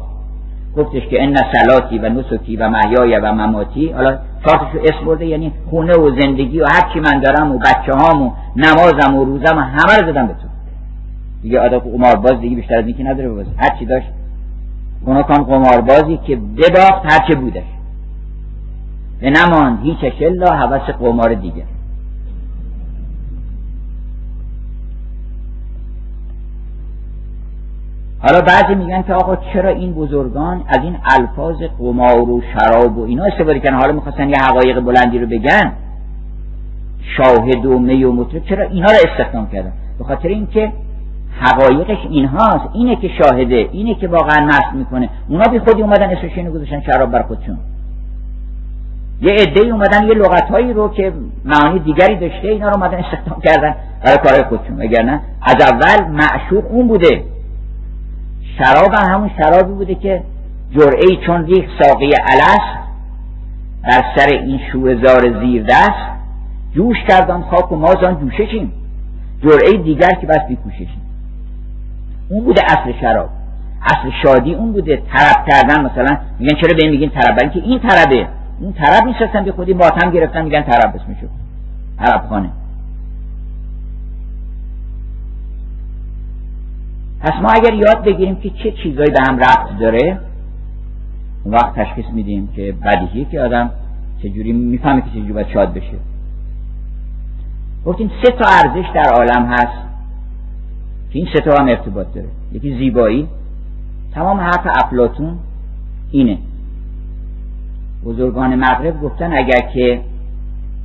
گفتش که ان سلاتی و نسکی و محیای و مماتی حالا چارتشو اسم برده یعنی خونه و زندگی و هر چی من دارم و بچه هام و نمازم و روزم همه رو زدم به تو. دیگه آدم قمارباز دیگه بیشتر از اینکه نداره ببازه هر چی داشت. اونا کان قماربازی که بباخت هر چه بودش. به نماند هیچ الا حوث قمار دیگه. حالا بعضی میگن که آقا چرا این بزرگان از این الفاظ قمار و شراب و اینا استفاده کردن؟ حالا می‌خواستن یه حقایق بلندی رو بگن. شاهد و می و مطرب. چرا اینا رو استخدام کردن؟ به خاطر اینکه حقایقش اینهاست. اینه که شاهده اینه که واقعا مست می‌کنه. اونا بی خودی اومدن اسمش اینو گذاشتن شراب بر خودشون. یه عده اومدن یه لغتهایی رو که معانی دیگری داشته اینا رو اومدن استخدام کردن برای کارهای خودشون. وگرنه از اول معشوق اون بوده. شراب هم همون شرابی بوده که جرعه چون ریخ ساقی علس در سر این شوهزار زیر دست جوش کردم خاک و مازان جوششیم. جرعه دیگر که بس بیکوششیم. اون بوده اصل شراب. اصل شادی اون بوده. طرب کردن مثلا میگن چرا به میگین طرب؟ برای که این طربه. اون طرب نیستن به خودی ماتم گرفتن میگن طرب اسمشو طرب خانه. پس ما اگر یاد بگیریم که چه چیزایی به هم ربط داره اون وقت تشخیص میدیم که بدیهی که آدم چجوری می‌فهمه که چجوری باید شاد بشه. گفتیم سه تا ارزش در عالم هست. که این سه تا هم ارتباط داره. یکی زیبایی. تمام حرف افلاتون اینه. بزرگان مغرب گفتن اگر که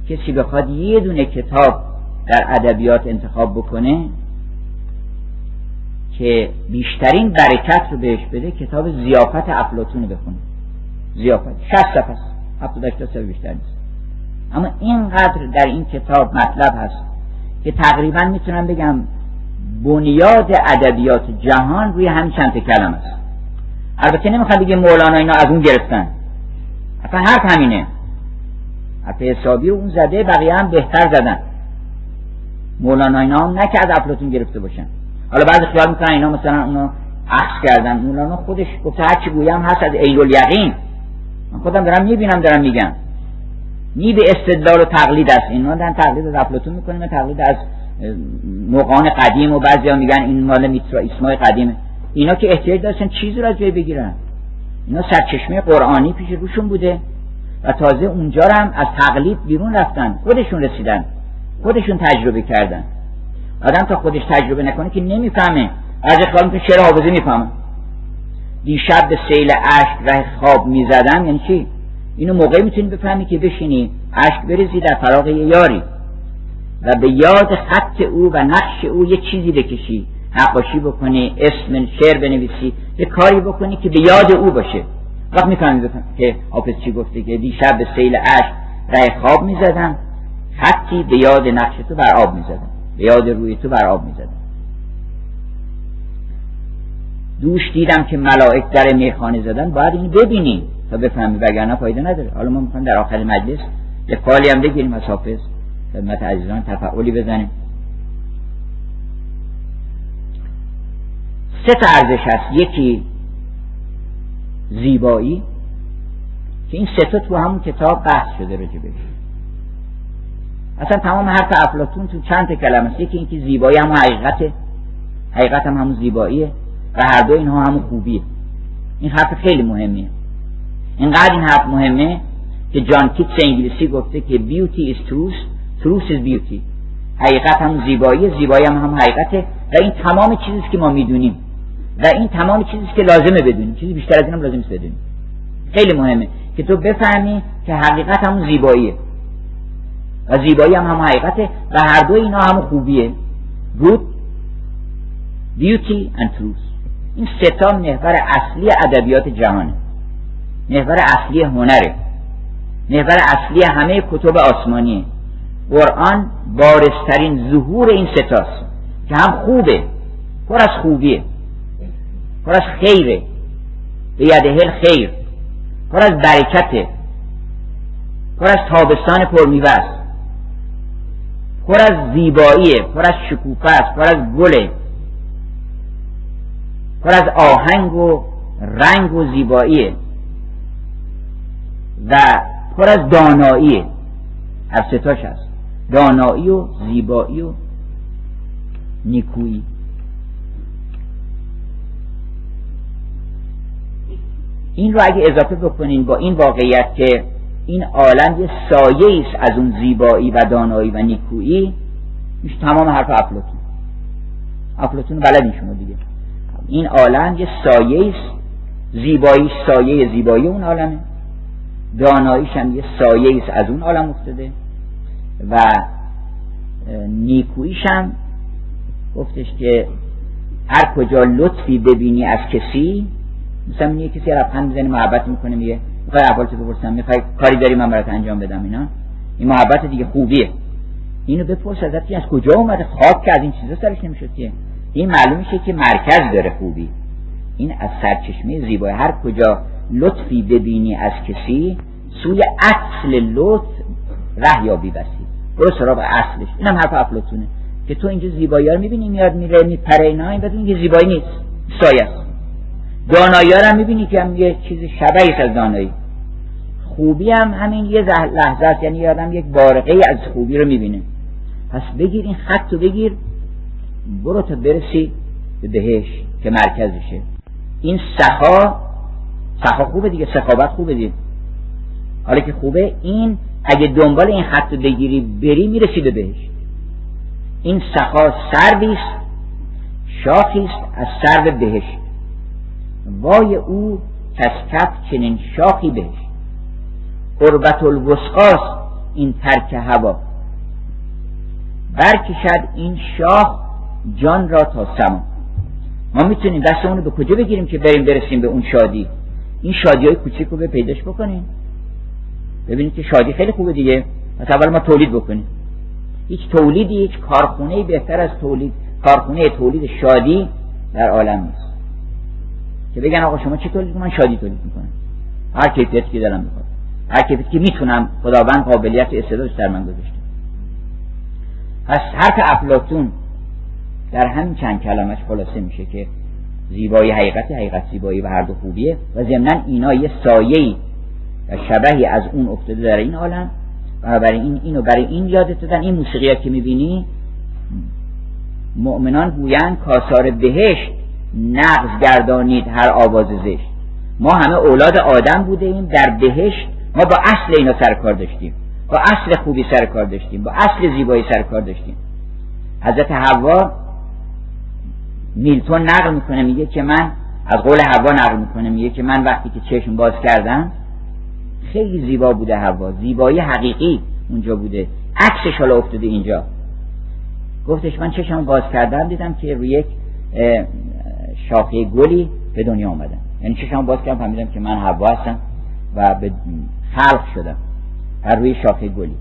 کسی بخواد یه دونه کتاب در ادبیات انتخاب بکنه که بیشترین برکت رو بهش بده کتاب زیافت افلاتون بخونه. زیافت شست صفحه است. هفتاد تا بیشتر نیست. اما اینقدر در این کتاب مطلب هست که تقریبا می‌تونم بگم بنیاد ادبیات جهان روی همین چند کلم است. البته نمی‌خوام بگم مولانا اینا از اون گرفتن. اصلا حرف همینه. حرف حسابی اون زده بقیه هم بهتر زدن. مولانا اینا هم نه که از افلاتون گرفته باشن. حالا بعضی خیال می‌کنن اینا مثلا اونو عکس کردن. مولانا خودش گفته هر چی گویم هست از عین الیقین من خودم دارم می‌بینم دارم میگم. نی به استدلال و تقلید است. اینا دارن تقلید از افلاطون می‌کنیم تقلید از نقان قدیم و بعضی ها میگن این مال میترا اسمای قدیمه اینا که احتیاج داشتن چیزی رو از جای بگیرن. اینا سرچشمه قرآنی پیش روشون بوده و تازه اونجا هم از تقلید بیرون رفتن. خودشون رسیدن. خودشون تجربه کردن. آدم تا خودش تجربه نکنه که نمی‌فهمه. از خیال می‌کنه شعر حافظه می‌فهمه. دیشب به سیل عشق ره خواب می‌زدم. یعنی چی؟ اینو موقعی می‌تونی بفهمی که بشینی. عشق بریزی در فراغ یاری. و به یاد خط او و نقش او یه چیزی بکشی. نقاشی بکنی اسم شعر بنویسی یه کاری بکنی که به یاد او باشه. وقت می‌فهمی که حافظ چی گفته؟ که دیشب به سیل عشق ره خواب می‌زدم. خطی به یاد نقش تو بر آب می‌زدم. به یاد روی تو بر آب می‌زدم. دوش دیدم که ملائک در میخانه زدن. باید اینو ببینیم تا بفهمی وگرنه فایده نداره. حالا ما می‌خوایم در آخر مجلس یه فالی هم بگیریم از حافظ. خدمت عزیزان تفعولی بزنیم. سه تا ارزش هست. یکی زیبایی که این سه تا تو همون کتاب بحث شده راجع بهش. اصلا تمام حرف افلاتون تو چند تا کلمه است. یکی اینکه زیبایی هم حقیقته. حقیقت هم همون زیباییه. و هر دو اینها همون خوبیه. این حرف خیلی مهمیه. اینقدر این حرف مهمه که جان کیتس انگلیسی گفته که بیوتی is truth truth is beauty حقیقت هم زیبایی زیبایی هم هم حقیقته و این تمام چیزی که ما می‌دونیم و این تمام چیزی که لازمه بدونیم. چیزی بیشتر از اینم لازم بدونیم. خیلی مهمه که تو بفهمی که حقیقت همون زیباییه و زیبایی هم هم حقیقته و هر دو اینا هم خوبیه. Good beauty and truth. این ستا محور اصلی ادبیات جهانه. محور اصلی هنره. محور اصلی همه کتب آسمانیه. قرآن بارسترین ظهور این ستاست که هم خوبه پر از خوبیه پر از خیره به یدهل خیر پر از برکته پر از تابستان پرمیوه است پر از زیباییه پر از شکوفه است پر از گله پر از آهنگ و رنگ و زیباییه و پر از داناییه. هر ستاش هست. دانایی و زیبایی و نیکویی. این رو اگه اضافه بکنین با این واقعیت که این عالم یه سایه است از اون زیبایی و دانایی و نیکویی میشه تمام حرف افلاتون افلاتون بلدین شما دیگه. این عالم یه سایه است زیبایی سایه زیبایی اون عالمه. داناییش هم یه سایه است از اون عالم افتاده. و نیکوییش هم گفتش که هر کجا لطفی ببینی از کسی مثلا یه کسی لبخند می‌زنه محبت می‌کنه میگه می‌خوای احوالتو بپرسم می‌خوای کاری داری من برات انجام بدم اینا؟ این محبت دیگه خوبیه. اینو بپرس ازت که از کجا اومده خاک که از این چیزا سرش نمی‌شد که. این معلوم میشه که مرکز داره خوبی. این از سرچشمه زیبایی. هر کجا لطفی ببینی از کسی سوی اصل لطف ره یا بسی برو سراغ اصلش. اینم حرف افلاطونه. که تو اینجا زیبایی رو می‌بینی میاد میره میپره اینا. این بدون که زیبایی نیست. سایه است. دانایی هم می‌بینی که هم یه چیز شبهی از دانایی. خوبی هم همین یه لحظه است. یعنی آدم یک بارقه از خوبی رو می‌بینه. پس بگیر این خط رو بگیر. برو تا برسی به بهش که مرکزشه. این سخا سخا خوبه دیگه. سخاوت خوبه دیگه. حالا که خوبه این اگه دنبال این خط بگیری بری می‌رسی به بهش. این سخا سروی است شاخی است از سرو بهشت. وای او کسکت چنین شاخی بهش قربت الوسقاس این ترک هوا. برکشد این شاخ جان را تا سما. ما می‌تونیم دستمون رو به کجا بگیریم که بریم برسیم به اون شادی؟ این شادی های کوچیک رو به پیداش بکنیم. ببینید که شادی خیلی خوبه دیگه. پس اول ما تولید بکنیم. هیچ تولیدی هیچ کارخونه بهتر از تولید. کارخونه تولید شادی در عالم نیست. که بگن آقا شما چه تولید من شادی تولید می‌کنم. هر کیفیتی که دارم می‌خواد. هر کیفیتی که می‌تونم خداوند قابلیت استعدادش در من گذاشته. پس حرف افلاتون در همین چند کلمش خلاصه میشه که زیبایی حقیقت حقیقت زیبایی و هر دو خوبیه و ضمنا اینا یه سایه‌ای و شبهی از اون افتاده در این عالم. برای این اینو برای این یادت دادن این موسیقی که می‌بینی مؤمنان گویند کاسار بهشت نقض گردانید هر آواز زشت. ما همه اولاد آدم بوده ایم در بهشت ما با اصل اینا سر کار داشتیم. با اصل خوبی سر کار داشتیم با اصل زیبایی سر کار داشتیم. حضرت حوا میلتون نقل می‌کنه میگه که من از قول حوا نقل می‌کنه میگه که من وقتی که چشم باز کردم خیلی زیبا بوده هوا. زیبایی حقیقی اونجا بوده. عکسش حالا افتاده اینجا. گفتش من چشم باز کردم دیدم که روی یک شاخه گلی به دنیا آمدم یعنی چشم باز کردم فهمیدم که من هوا هستم و به خلق شدم بر روی شاخه گلی.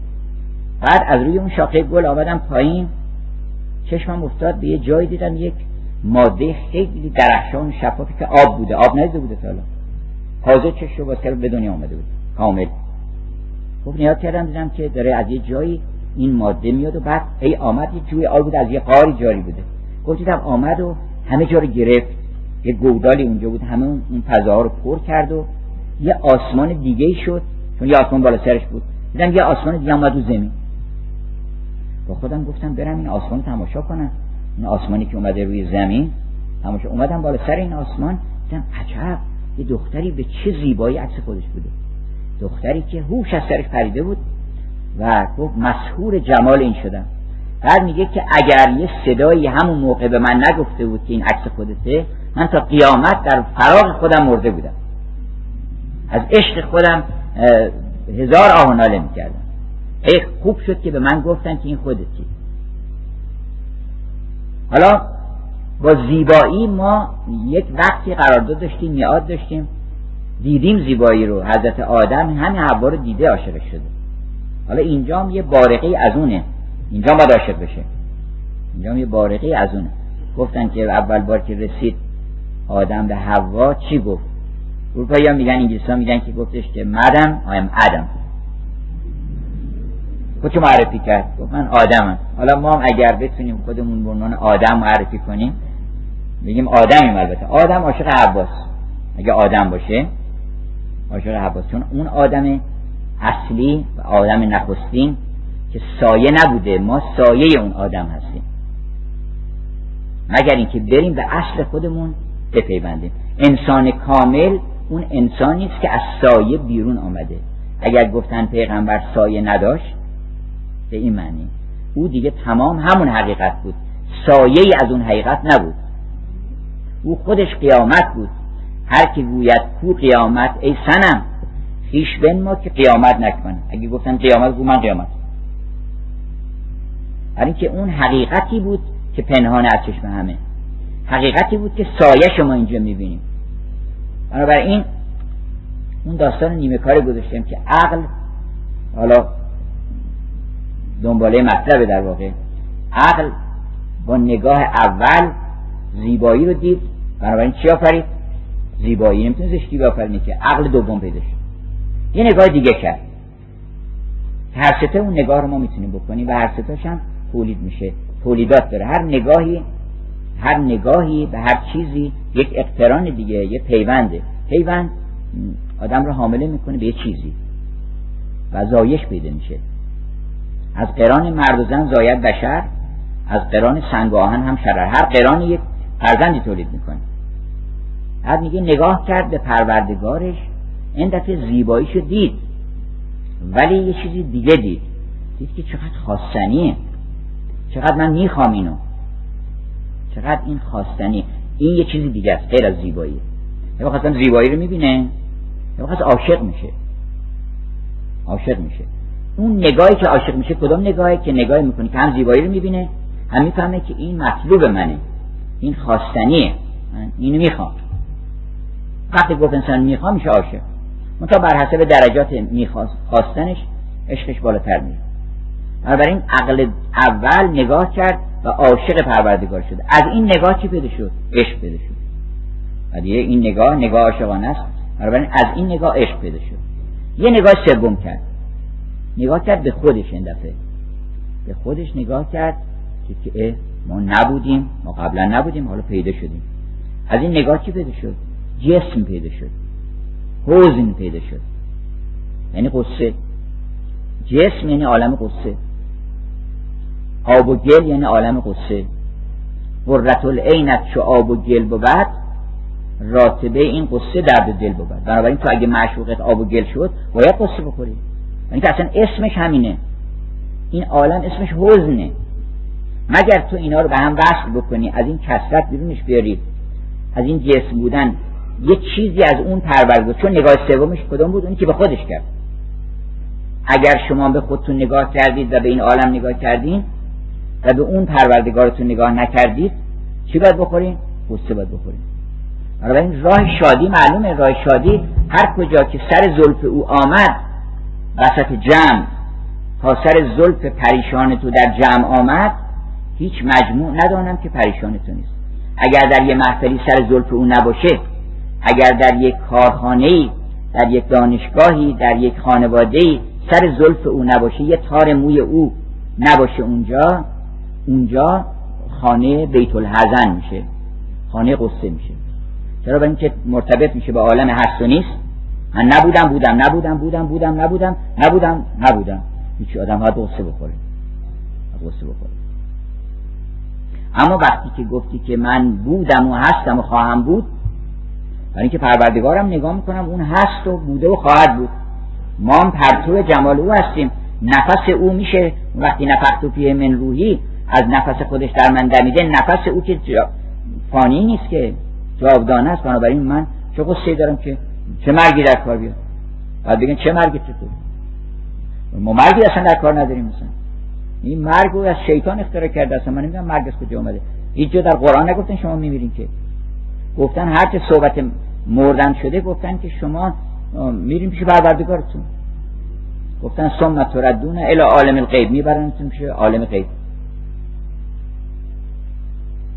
بعد از روی اون شاخه گل آمدم پایین. چشمم افتاد به یه جایی دیدم یک ماده خیلی درخشان شفافی که آب بوده. آب ندیده بوده تا تازه چشم باز کردم به دنیا آمده بود. کامل خب نیاد کردم دیدم که داره از یه جایی این ماده میاد و بعد ای آمد یه جوی آب بود از یه قاری جاری بوده. گفت دیدم آمد و همه جا رو گرفت. یه گودالی اونجا بود همه اون فضاها رو پر کرد و یه آسمان دیگه شد چون یه آسمان بالا سرش بود. دیدم یه آسمان دیگه اومد رو زمین. با خودم گفتم برم این آسمان تماشا کنم. این آسمانی که اومده روی زمین تماشا اومدم بالا سر این آسمان دیدم عجب یه دختری به چه زیبایی عکس خودش بوده. دختری که هوش از سرش پریده بود و گفت مسهور جمال این شدم. بعد میگه که اگر یه صدایی همون موقع به من نگفته بود که این عکس خودته من تا قیامت در فراغ خودم مرده بودم. از عشق خودم هزار آه ناله می‌کردم. ای خوب شد که به من گفتن که این خودتی. حالا با زیبایی ما یک وقتی قرارداد داشتیم میاد داشتیم. دیدیم زیبایی رو. حضرت آدم همین حوا رو دیده عاشق شده. حالا اینجا هم یه بارقه از اونه. اینجا باید عاشق بشه. اینجا هم یه بارقه از اونه. گفتن که اول بار که رسید آدم به حوا چی گفت؟ اروپایی ها میگن انگلیسی ها میگن که گفتش که مدم آیم ادم خودشو معرفی کرد؟ گفت من آدمم. حالا ما هم اگر بتونیم خودمون به عنوان آدم معرفی کنیم بگیم آدمیم البته. آدم عاشق حواس اگه آدم باشه عاشق حواس چون اون آدم اصلی و آدم نخستین که سایه نبوده. ما سایه اون آدم هستیم. مگر اینکه بریم به اصل خودمون بپیوندیم. انسان کامل اون انسانی است که از سایه بیرون آمده. اگر گفتن پیغمبر سایه نداشت به این معنی. او دیگه تمام همون حقیقت بود. سایه از اون حقیقت نبود. او خودش قیامت بود. هر کی گوید کو قیامت ای سنم خیش بن ما که قیامت نکنه اگه گفتن قیامت گو من قیامت. برای اینکه اون حقیقتی بود که پنهان از چشم همه. حقیقتی بود که سایه شما اینجا می‌بینیم. بنابراین اون داستان نیمه کار گذاشتیم که عقل حالا دنباله مطلبه در واقع عقل با نگاه اول زیبایی رو دید. بنابراین چی آفرید؟ زیبایی نمی‌تونه زشتی بافرینه که عقل دوم پیدا شد. یه نگاه دیگه کرد. هر سته اون نگاه رو ما می‌تونیم بکنیم و هر ستاش هم تولید میشه. تولیدات داره. هر نگاهی هر نگاهی به هر چیزی یک اقتران دیگه یه پیونده. پیوند آدم رو حامله می‌کنه به یه چیزی. و زایش پیدا میشه. از قران مرد و زن زاید بشر از قران سنگ آهن هم شرر. هر قران یک فرزندی تولید می‌کنه. بعد میگه نگاه کرد به پروردگارش این دفعه زیباییشو دید. ولی یه چیزی دیگه دید. دید که چقدر خواستنیه. چقدر من می‌خوام اینو. چقدر این خواستنی این یه چیزی دیگه است غیر از زیبایی. یه وقت زیبایی رو می‌بینه. یه وقت عاشق میشه. عاشق میشه. اون نگاهی که عاشق میشه کدام نگاهی که نگاهی می‌کنه که هم زیبایی رو می‌بینه هم می‌فهمه که این مطلوب منه. این خواستنیه. من اینو می‌خوام. وقتی گفت انسان می‌خوام میشه عاشق. منتها بر حسب درجات خواستنش عشقش بالاتر میره بنابراین عقل اول نگاه کرد و عاشق پروردگار شده از این نگاه چی پیدا شد؟ عشق پیدا شد. و دیگه این نگاه نگاه عاشقانه است. بنابراین از این نگاه عشق پیدا شد. یه نگاه سوم کرد. نگاه کرد به خودش این دفعه. به خودش نگاه کرد که ما نبودیم ما قبلا نبودیم حالا پیدا شدیم. از این نگاه چی پیدا شد؟ جسم پیدا شد. حوزن پیدا شد. یعنی قصه. جسم یعنی عالم قصه. آب و گل یعنی عالم قصه. قررت العینت چو آب و گل بود راتبه این قصه درد دل بود. بنابراین تو اگه معشوقت آب و گل شد باید قصه بخوری. یعنی که اصلا اسمش همینه. این عالم اسمش حزنه. مگر تو اینا رو به هم وصل بکنی از این کسرت بیرونش بیاری. از این جسم بودن. یه چیزی از اون پرورده چون نگاه سومش کدوم بود؟ اونی که به خودش کرد. اگر شما به خودتون نگاه کردید و به این عالم نگاه کردین و به اون پروردگارتون نگاه نکردید چی باید بخورین؟ قصه باید بخورین. این راه شادی معلومه. راه شادی هر کجا که سر زلف او آمد وسط جمع تا سر زلف پریشان تو در جمع آمد هیچ مجموع ندانم که پریشان تو نیست. اگر در یه محفلی سر زلف او نباشه اگر در یک خانه در یک دانشگاهی در یک خانواده سر زلف او نباشه یه تار موی او نباشه اونجا اونجا خانه بیت الحزن میشه خانه قصه میشه. چرا؟ برای اینکه مرتبط میشه به عالم هست و نیست. من نبودم بودم نبودم بودم بودم نبودم نبودم نبودم. هیچ آدم باید قصه بخوره. قصه بخوره. اما وقتی که گفتی که من بودم و هستم و خواهم بود برای اینکه پروردگارم نگاه می‌کنم اون هست و بوده و خواهد بود. ما هم پرتو جمال او هستیم. نفس او میشه. وقتی نفخت و فیه من روحی از نفس خودش در من دمیده نفس او که فانی نیست که جاودانه است. بنابراین من چه قصه دارم که چه مرگی در کار بیاد؟ بعد بگن چه مرگی چطور ما مرگی اصلا در کار نداریم مثلا این مرگ رو از شیطان اختراع کرده اصلا من نمی‌دونم مرگ از کجا اومده. اینجا در قرآن نگفتن شما میمیرین که. گفتن هر چه صحبت مردن شده گفتن که شما میریم پیش پروردگارتون. گفتن ثم تردون الى عالم الغیب میبرنتون پیش عالم غیب.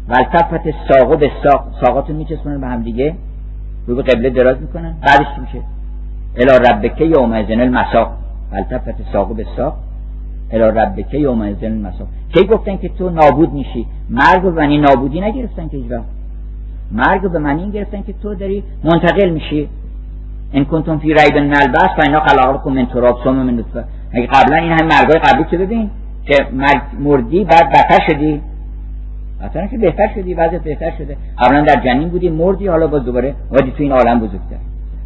ولتفت ساقو به ساق ساقاتون میچسبونن به هم دیگه رو به قبله دراز می‌کنن بعدش میشه الى ربک یوم ازن المساق. ولتفت ساقو به ساق الى ربک یوم ازن المساق. کی گفتن که تو نابود میشی؟ مرگ و بنی نابودی نگرفتن که هیچ مرگ به معنی گرفتن که تو داری منتقل میشی. ان کنتم فی ریب البعث فانا خلقکم من تراب ثم من نطفه اگه قبلا این همه مرگای قبلی تو ببین؟ که مردی بعد بدتر شدی. اصلا که بهتر شدی وضعیت بهتر شده. قبلا در جنین بودی مردی حالا باز دوباره وادی تو این عالم بزرگتر.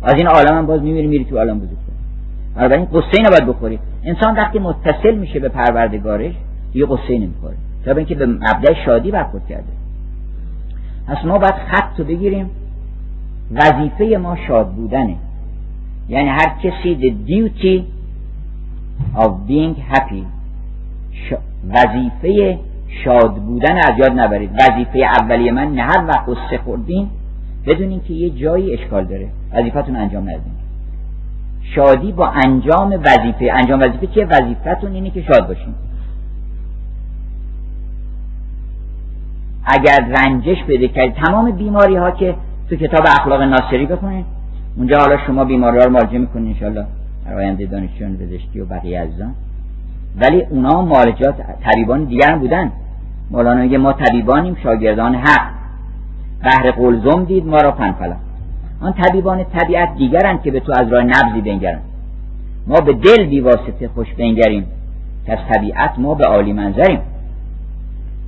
از این عالم هم باز میمیری میری تو عالم بزرگتر. این قصه نباید بخوری. انسان وقتی متصل میشه به پروردگارش یه قصه نمی‌خوره. تا اینکه به مبدع شادی برخورد کرده. پس ما باید خط رو بگیریم. وظیفه ما شاد بودنه. یعنی هر کسی the duty of being happy. وظیفه شاد بودن از یاد نبرید. وظیفه اولیه من نه هر وقت قصه خوردین بدونین که یه جایی اشکال داره. وظیفتون انجام ندین شادی با انجام وظیفه. انجام وظیفه چیه؟ وظیفتون اینه که شاد باشین. اگر رنجش بده کرد تمام بیماری ها که تو کتاب اخلاق ناصری بخونید اونجا حالا شما بیماری ها رو مراجعه می‌کنید انشالله در آینده دانشجویان پزشکی و بقیه عزیزان. ولی اونا مالجات طبیبان دیگر هم بودن. مولانا میگه ما طبیبانیم شاگردان حق. بهر قلزم دید ما را فنفلا آن طبیبان طبیعت دیگرند که به تو از راه نبزی بنگرن ما به دل بی واسطه خوش بنگریم که از طبیعت ما به عالی منظریم.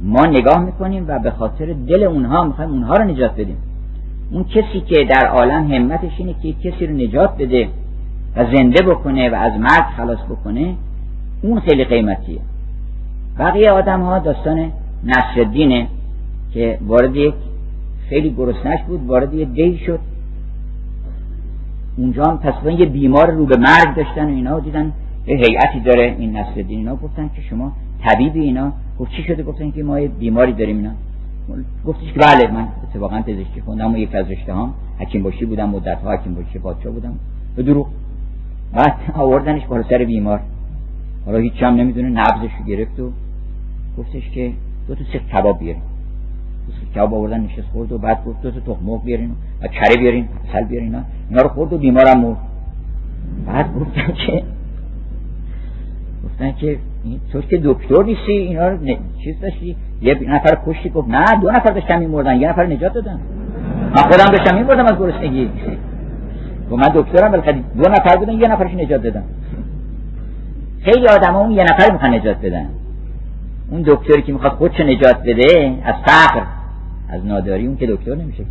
ما نگاه می‌کنیم و به خاطر دل اونها می‌خوایم اونها رو نجات بدیم. اون کسی که در عالم همتش اینه که کسی رو نجات بده و زنده بکنه و از مرگ خلاص بکنه اون خیلی قیمتیه. بقیه آدم ها داستان نصر که وارد یک خیلی گرسنش بود وارد یه دی شد. اونجا هم تصفیه یه بیمار رو به مرگ داشتن و اینا دیدن یه هیئتی داره این نصر اینا گفتن که شما طبیبی اینا گفت چی شده؟ گفتن که ما یه بیماری داریم اینا. گفتش که بله من اتفاقا پزشکی خوندم و یک از رشته هم حکیم باشی بودم مدت ها حکیم باشی پادشاه بودم. به دروغ. بعد آوردنش بالا سر بیمار. حالا هیچ هم نمی‌دونه نبزش گرفت و گفتش که دو تا سیخ کباب بیارین. کباب آوردن نشست خورد و بعد گفت دو تا تخم بیارین و کره بیارین اصل بیارین اینا. رو خورد و بیمارم مرد. بعد گفتن که گفتن که تو که دکتر نیستی اینا رو چیز داشتی؟ یه نفر کشتی گفت نه دو نفر داشتن میمردن یه نفر نجات دادن. من خودم داشتم میمردم از گرسنگی. و من دکترم ولی دو نفر بودن یه نفرش نجات دادم خیلی آدم اون یه نفر می‌خوان نجات بدن. اون دکتری که می‌خواد خودشو نجات بده از فقر از ناداری اون که دکتر نمیشه.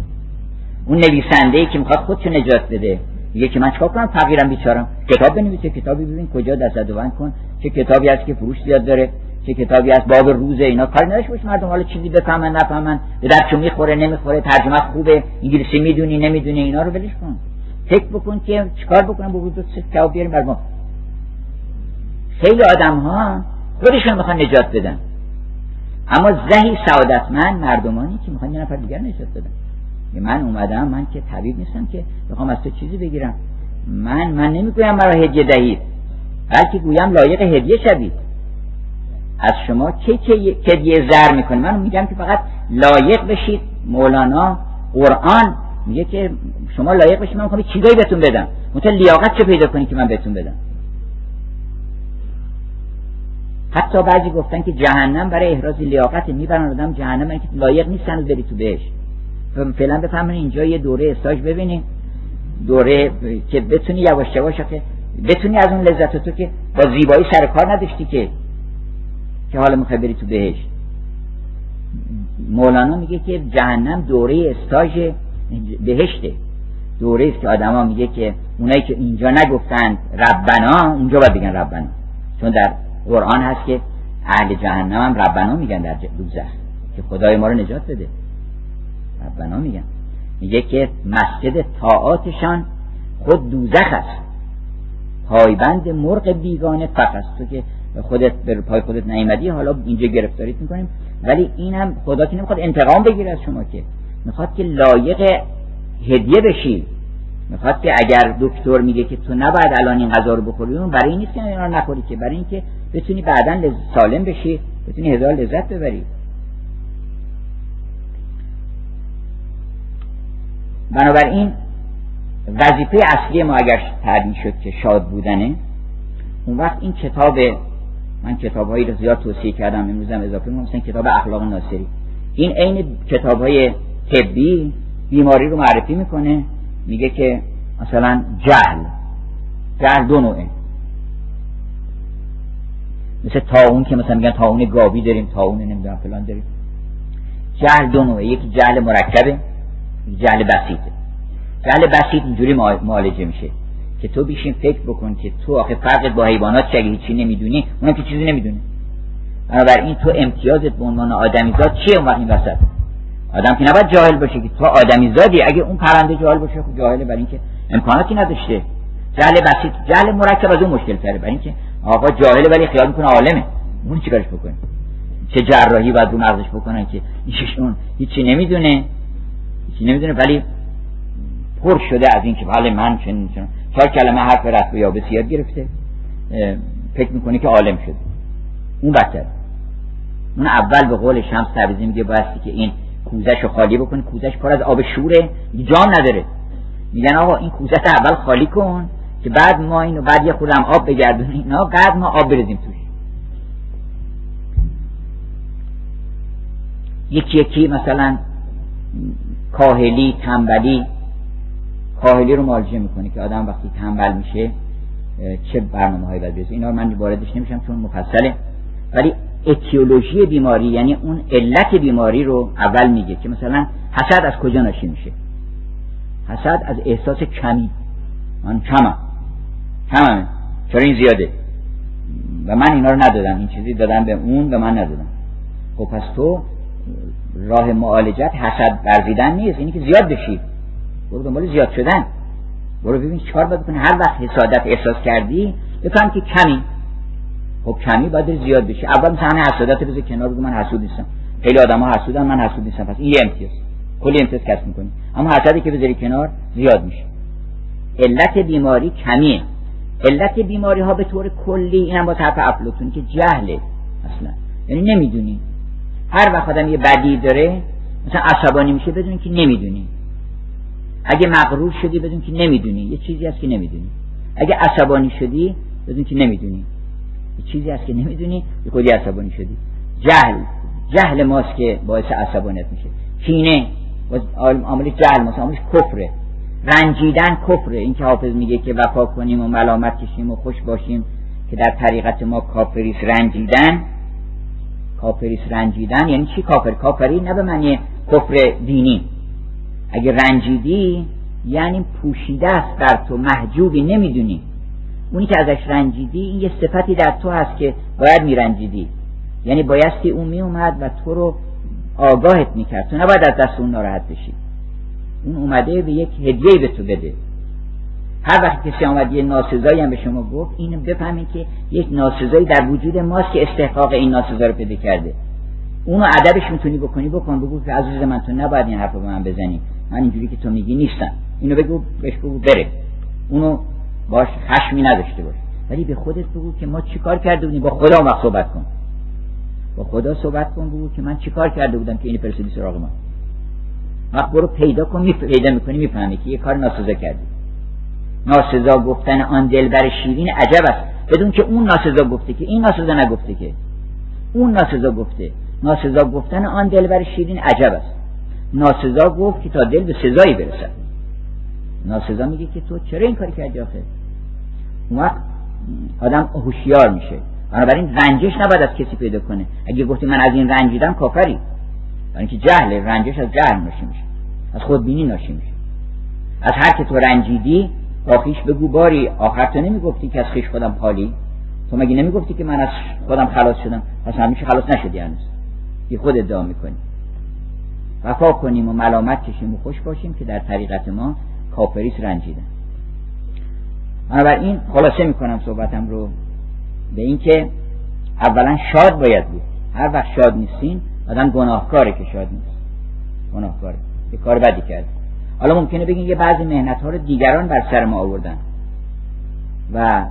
اون نویسنده ای که می‌خواد خودشو نجات بده. میگه که من چیکار کنم؟ فقیرم بیچارم. کتاب بنویسه کتابی ببین کجا دست بند کن. چه کتابی هست که فروش زیاد داره چه کتابی از باب روزه اینا. کاری نداشت باشه مردم حالا چیزی بفهمن نفهمن. به درچو می‌خوره نمی‌خوره ترجمه خوبه انگلیسی می‌دونی نمی‌دونی اینا رو ولش کن. فکر بکن که چیکار بکنم با وجود کتاب بیاریم بر خیلی آدم ها خودشون می‌خوان نجات بدن. اما زهی سعادتمند مردمانی که می‌خوان یه نفر دیگر نجات بدن. من اومدم من که طبیب نیستم که بخوام از تو چیزی بگیرم. من من نمی‌گویم مرا هدیه دهید. بلکه گویم لایق هدیه شوید. از شما چه که هدیه زر می‌کنه؟ من میگم که فقط لایق بشید. مولانا قرآن میگه که شما لایق بشید. من می‌خوام چیزایی بهتون بدم. مثلا لیاقت چه پیدا کنید که من بهتون بدم؟ حتی بعضی گفتن که جهنم برای احراز لیاقت می‌برن. آدم جهنم که لایق نیستن بری تو بهش فعلا بفهمین اینجا یه دوره استاج ببینیم. دوره که بتونی یواش یواش که بتونی از اون لذت تو که با زیبایی سر کار نداشتی که که حالا می‌خوای بری تو بهشت. مولانا میگه که جهنم دوره استاژ بهشته. دوره است که آدما میگه که اونایی که اینجا نگفتن ربنا اونجا باید بگن ربنا. چون در قرآن هست که اهل جهنم هم ربنا میگن در دوزخ که خدای ما رو نجات بده. ربنا میگن. میگه که مسجد طاعاتشان خود دوزخ است. پایبند مرغ بیگانه فقط تو که خودت به پای خودت نیامدی حالا اینجا گرفتاریت می‌کنیم. ولی این هم خدا که نمی‌خواد انتقام بگیره از شما که. می‌خواد که لایق هدیه بشی. می‌خواد که اگر دکتر میگه که تو نباید الان این غذا رو بخوری اون برای این نیست که اینا رو نخوری که. برای اینکه بتونی بعدا سالم بشی بتونی هزار لذت ببری. بنابراین وظیفه اصلی ما اگر تعبیر شد که شاد بودنه اون وقت این کتاب من کتاب هایی رو زیاد توصیه کردم امروزم اضافه مثلا کتاب اخلاق ناصری. این عین کتاب های طبی بیماری رو معرفی می‌کنه میگه که مثلا جهل جهل دو نوعه. مثل تاون که مثلا میگن تاون گاوی داریم تاون نمی‌دونم فلان داریم. جهل دو نوعه یکی جهل مرکبه. جهل بسیطه جهل بسیط اینجوری معالجه میشه که تو بیشین فکر بکن که تو آخه فرقت با حیوانات چه هیچی نمی‌دونی اونم که چیزی نمی‌دونه. بنابراین تو امتیازت به عنوان آدمیزاد چیه اون این وسط؟ آدم که نباید جاهل باشه که تو آدمیزادی اگه اون پرنده جاهل باشه خب جاهله برای اینکه امکاناتی نداشته. جهل بسیط جهل مرکب از اون مشکل تره برای اینکه آقا جاهله ولی خیال می‌کنه عالمه. اون چیکارش بکنه؟ چه جراحی باید رو مغزش بکنن که ایشون هیچی نمی‌دونه. نمی‌دونه ولی پر شده از اینکه بله من چنین چنین. چهار کلمه حرف رفت یا بسیار گرفته. فکر می‌کنه که عالم شده. اون بدتر اون اول به قول شمس تبریزی میگه بایستی که این کوزش رو خالی بکن کوزش پر از آب شوره. جان نداره. میگن آقا این کوزش اول خالی کن که بعد ما اینو بعد یه خودم آب بگردونیم نه بعد ما آب بریزیم توش. یکی یکی مثلا کاهلی تنبلی کاهلی رو معالجه می‌کنه که آدم وقتی تنبل میشه چه برنامه هایی باید اینا من واردش نمیشم چون مفصله. ولی اتیولوژی بیماری یعنی اون علت بیماری رو اول میگه که مثلا حسد از کجا ناشی میشه؟ حسد از احساس کمی. من کمم. کمم چرا این زیاده؟ و من اینا رو ندادم. این چیزی دادم به اون و من ندادم. خب پس تو راه معالجت حسد ورزیدن نیست. اینی که زیاد بشی. برو دنبال زیاد شدن. برو ببین چهار باید بکنی. هر وقت حسادت احساس کردی بفهم که کمی. خب کمی باید زیاد بشه اول مثلا حسادت بذار کنار بگو من حسود نیستم. خیلی آدما حسودن من حسود نیستم. پس این یه امتیاز. کلی امتیاز کسب می‌کنی. اما حسدی که بذاری کنار زیاد میشه. علت بیماری کمیه. علت بیماری ها به طور کلی اینم با طرف افلاطون که جهله اصلا. یعنی نمی‌دونی. هر وقت آدم یه بدی داره مثلا عصبانی میشه بدون که نمی‌دونی. اگه مغرور شدی بدون که نمی‌دونی. یه چیزی هست که نمی‌دونی. اگه عصبانی شدی بدون که نمی‌دونی. یه چیزی هست که نمی‌دونی به خودی عصبانی شدی. جهل. جهل ماست که باعث عصبانیت میشه. کینه. عامل جهل ماست. عاملش کفره. رنجیدن کفره. این که حافظ میگه که وفا کنیم و ملامت کشیم و خوش باشیم که در طریقت ما کافریس رنجیدن کافریس رنجیدن یعنی چی کافر؟ کافری نه به معنی کفر دینی. اگه رنجیدی یعنی پوشیده است در تو محجوبی نمی‌دونی. اونی که ازش رنجیدی این یه صفتی در تو هست که باید میرنجیدی. یعنی بایستی اون میومد و تو رو آگاهت می‌کرد. تو نباید از دست اون ناراحت بشی. اون اومده به یک هدیه به تو بده. هر وقت کسی آمد یه ناسزایی هم به شما گفت اینو بفهمید که یک ناسزایی در وجود ماست که استحقاق این ناسزا رو پیدا کرده. اونو ادبش می‌تونی بکنی بکن بگو که عزیز من تو نباید این حرف به من بزنی. من اینجوری که تو میگی نیستم. اینو بگو بهش بگو بره. اونو باش خشمی نداشته باش. ولی به خودت بگو که ما چیکار کرده بودیم؟ با خدا وقت صحبت کن. با خدا صحبت کن بگو که من چیکار کرده بودم که این پرسیدی سراغ ما. وقت برو پیدا کن می پیدا می‌کنی می‌فهمی که یه کار ناسزا کردی. ناسزا گفتن آن دلبر شیرین عجب است. بدون که اون ناسزا گفته که این ناسزا نگفته که. اون ناسزا گفته. ناسزا گفتن آن دلبر شیرین عجب است. ناسزا گفت که تا دل به سزایی برسد. ناسزا میگه که تو چرا این کاری کردی آخه؟ اون وقت آدم هوشیار میشه. بنابراین رنجش نباید از کسی پیدا کنه. اگه گفتی من از این رنجیدم کافری برای اینکه جهل رنجش از جهل ناشی میشه. از خودبینی ناشی میشه. از هر که تو رنجیدی با خیش بگو باری آخر تو نمی‌گفتی که از خیش خودم پالی تو مگه نمی‌گفتی که من از خودم خلاص شدم؟ پس همیشه خلاص نشدی هنوز. یه خود ادعا می‌کنی. وفا کنیم و ملامت کشیم و خوش باشیم که در طریقت ما کافریس رنجیدن بنابراین خلاصه می‌کنم صحبتم رو به اینکه اولا شاد باید بود. هر وقت شاد نیستین آدم گناهکاره که شاد نیست. گناهکاره. یه کار بدی کرد. حالا ممکنه بگین یه بعضی مهنت ها رو دیگران بر سر ما آوردن. و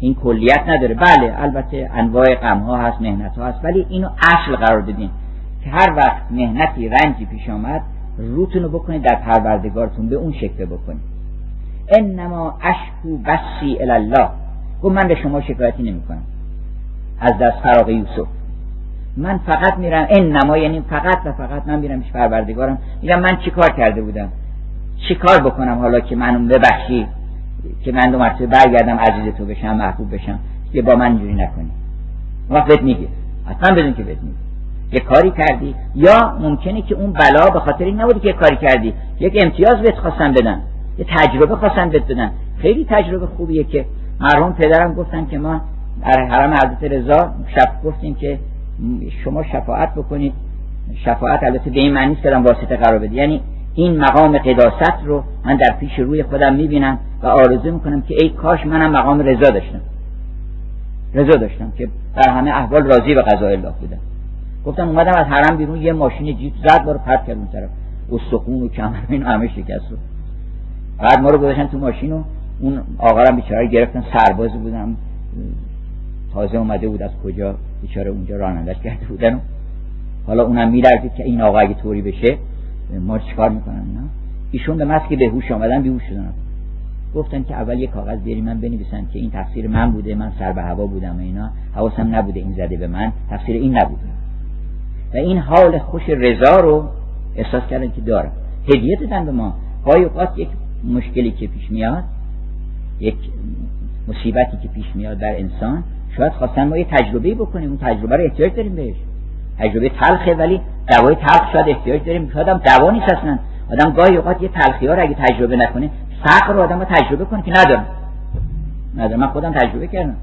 این کلیت نداره. بله البته انواع غم ها هست مهنت ها هست ولی اینو اصل قرار بدین که هر وقت مهنتی رنجی پیش آمد روتون رو بکنید در پروردگارتون به اون شکل بکنید. انما اشکو بسی الله گفت من به شما شکایتی نمی کنم از دست فراغ یوسف. من فقط میرم انما یعنی فقط و فقط من میرم پیش پروردگارم. میگم من چیکار کرده بودم؟ چیکار بکنم حالا که منو ببخشی؟ که من دو مرتبه برگردم عزیز تو بشم محبوب بشم. که با من اینجوری نکنی. وقت بهت میگه. حتما بدون که بهت میگه. یه کاری کردی. یا ممکنه که اون بلا به خاطر این نبودی که کاری کردی. یک امتیاز بهت خواستن بدن. یه تجربه خواستن بهت بدن. خیلی تجربه خوبیه که مرحوم پدرم گفتن که ما در حرم حضرت رضا شب گفتیم که شما شفاعت بکنید. شفاعت البته به این معنی که واسطه قرار بده یعنی این مقام قداست رو من در پیش روی خودم می‌بینم و آرزو می‌کنم که ای کاش منم مقام رضا داشتم. رضا داشتم که در همه احوال راضی به قضای الله بودم. گفتم اومدم از حرم بیرون یه ماشین جیپ زد بارو پرت کرد اون طرف. استخون و کمر اینو همه شکست بعد ما رو گذاشتن تو ماشین و اون آقا رو بیچاره گرفتن سرباز بودم تازه اومده بود از کجا بیچاره اونجا رانندش کرده بودن حالا اونم میلرزید که این آقا اگه طوری بشه ما چیکار می‌کنن نه ایشون به مسکی به هوش آمدن بیهوش شدن. گفتن که اول یه کاغذ بریم من بنویسن که این تفسیر من بوده من سر به هوا بودم و اینا. حواسم نبوده این زده به من تفسیر این نبوده. و این حال خوش رضا رو احساس کردن که دارم هدیه دادن به ما. های اوقات یک مشکلی که پیش میاد یک مصیبتی که پیش میاد در انسان شاید خواستن ما یه تجربه بکنیم. اون تجربه رو احتیاج داریم بهش. تجربه تلخه ولی دوای تلخ شاید احتیاج داریم. شاید هم دوا نیست اصلا. آدم گاهی اوقات یه تلخی ها رو اگه تجربه نکنه فقر رو آدم رو تجربه کنه که ندارم. ندارم. من خودم تجربه کردم.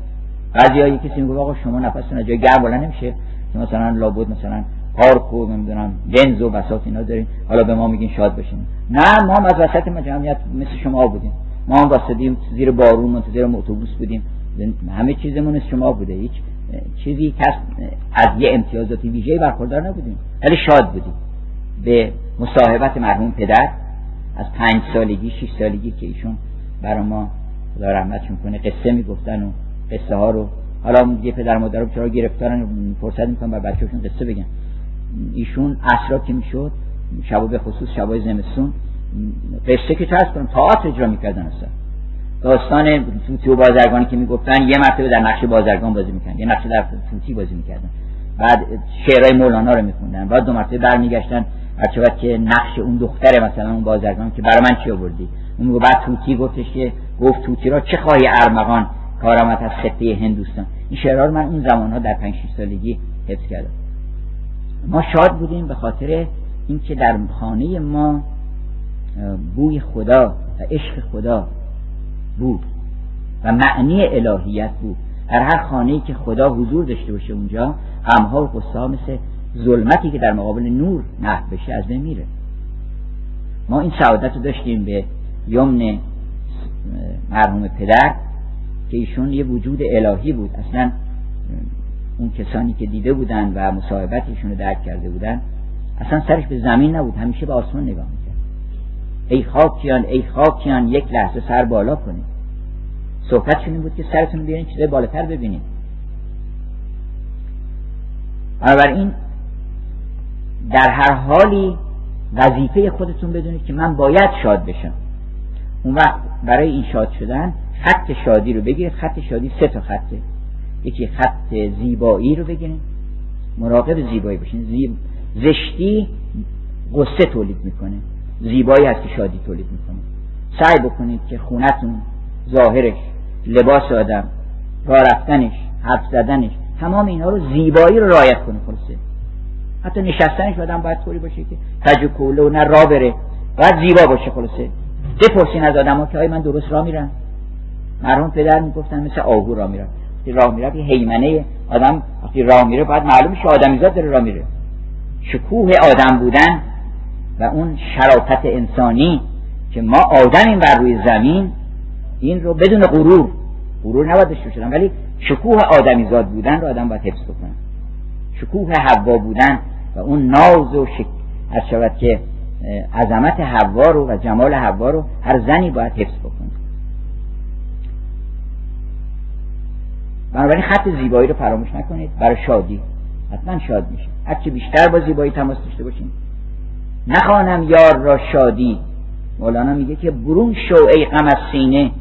بعضی هایی کسی میگه آقا شما نفستون جای گرم بلند نمیشه. که مثلا لابد مثلا پارک و نمی‌دونم بنز و بساط اینا داریم. حالا به ما میگین شاد باشیم نه ما هم از وسط جمعیت مثل شما بودیم. ما هم واسدیم زیر بارون منتظر اتوبوس بودیم. همه چیزمون شما بوده. هیچ چیزی کس از یه امتیازات ویژه‌ای برخوردار نبودیم. ولی شاد بودیم. به مصاحبت مرحوم پدر از پنج سالگی شش سالگی که ایشون برای ما خدا رحمتشون کنه قصه می‌گفتن و قصه ها رو. حالا یه پدر مادر چرا گرفتارن؟ فرصت می‌کنن بر بچه‌شون قصه بگن. ایشون اسرا که می‌شد شبا به خصوص شبای زمستون قصه که چرا کنم تئاتر اجرا می‌کردن اصلا. داستان توتی و بازرگانی که می‌گفتن یه مرتبه در نقش بازرگان بازی می‌کردن یه نقش در توتی بازی می‌کردن. بعد شعرهای مولانا رو میخوندن بعد دو مرتبه برمیگشتن. هرچه که نقش اون دختر مثلا اون بازرگان که برای من چی آوردی؟ اون بعد توتی گفتش که گفت توتی را چه خواهی ارمغان؟ کارامت از خطه هندوستان. این شعرها رو من اون زمان ها در پنج سالگی حفظ کردم. ما شاد بودیم به خاطر اینکه در خانه ما بوی خدا و عشق خدا بود. و معنی الهیت بود. در هر خانه که خدا حضور داشته باشه اونجا غمها و قصه مثل ظلمتی که در مقابل نور نه بشه از بین میره. ما این سعادت رو داشتیم به یمن مرحوم پدر که ایشون یه وجود الهی بود. اصلا اون کسانی که دیده بودن و مصاحبت ایشون رو درک کرده بودن اصلا سرش به زمین نبود. همیشه به آسمان نگاه ای خاکیان ای خاکیان یک لحظه سر بالا کنید صحبتشون این بود که سرتون بیارین چیزای بالاتر ببینید بنابراین در هر حالی وظیفه خودتون بدونید که من باید شاد بشم. اون وقت برای این شاد شدن خط شادی رو بگیرید. خط شادی سه تا خطه. یکی خط زیبایی رو بگیرید. مراقب زیبایی باشین. زیب... زشتی قصه تولید می‌کنه. زیبایی هست که شادی تولید می‌کنه. سعی بکنید که خونتون ظاهرش لباس آدم راه رفتنش حرف زدنش تمام اینها رو زیبایی رو رعایت کنه خلاصه. حتی نشستنش آدم باید طوری باشه که تج کوله و نه را بره. باید زیبا باشه خلاصه. بپرسین از آدم ها که آیا من درست راه میرم؟ مرحوم پدر می‌گفتن مثل آهو راه میرم. وقتی راه میره یه حیمنه آدم وقتی راه میره باید معلوم شه آدمیزاد داره راه میره. شکوه آدم بودن و اون شرافت انسانی که ما آدمیم بر روی زمین این رو بدون غرور غرور نباید داشته شدن ولی شکوه آدمیزاد بودن رو آدم باید حفظ بکنه. شکوه حوا بودن و اون ناز و شک... از شود که عظمت حوا رو و جمال حوا رو هر زنی باید حفظ بکنه. بنابراین خط زیبایی رو فراموش نکنید برای شادی. حتما شاد میشه هرچه بیشتر با زیبایی تماس داشته باشین. نخوانم یار را شادی. مولانا میگه که برون شو ای غم از سینه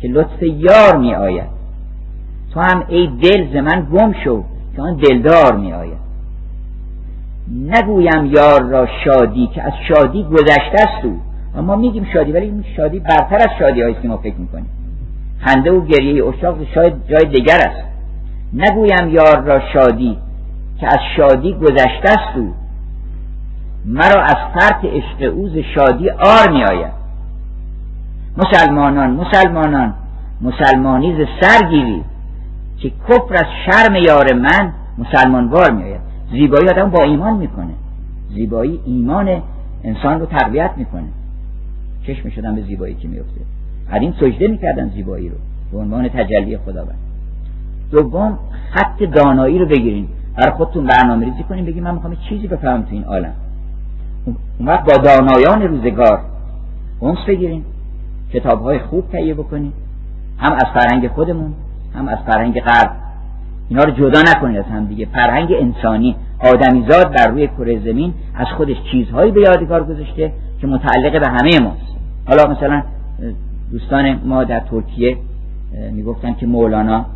که لطف یار می آید. تو هم ای دل ز من گم شو که آن دلدار می آید. نگویم یار را شادی که از شادی گذشته است او. ما میگیم شادی ولی این شادی برتر از شادی هایی که ما فکر می‌کنیم. خنده و گریه اشاق شاید جای دیگر است. نگویم یار را شادی که از شادی گذشته است او. مرا از فرط عشق اوز شادی آر می آید مسلمانان مسلمانان مسلمانی ز سر گیرید که کفر از شرم یار من مسلمانوار میآید. زیبایی آدم با ایمان می‌کنه. زیبایی ایمان انسان رو تقویت می‌کنه. چشم شدن به زیبایی که میفته این سجده می‌کردن زیبایی رو به عنوان تجلی خداوند. دوم خط دانایی رو بگیرین برای خودتون برنامه ریزی کنین بگین من می‌خوام چیزی بفهمم تو این عالم. وقت با دانایان روزگار. اونس بگیرین کتاب های خوب تهیه بکنید هم از فرهنگ خودمون هم از فرهنگ غرب. اینا رو جدا نکنید از هم دیگه. فرهنگ انسانی آدمیزاد بر روی کره زمین از خودش چیزهایی به یادگار گذاشته که متعلق به همه ماست. حالا مثلا دوستان ما در ترکیه می‌گفتن که مولانا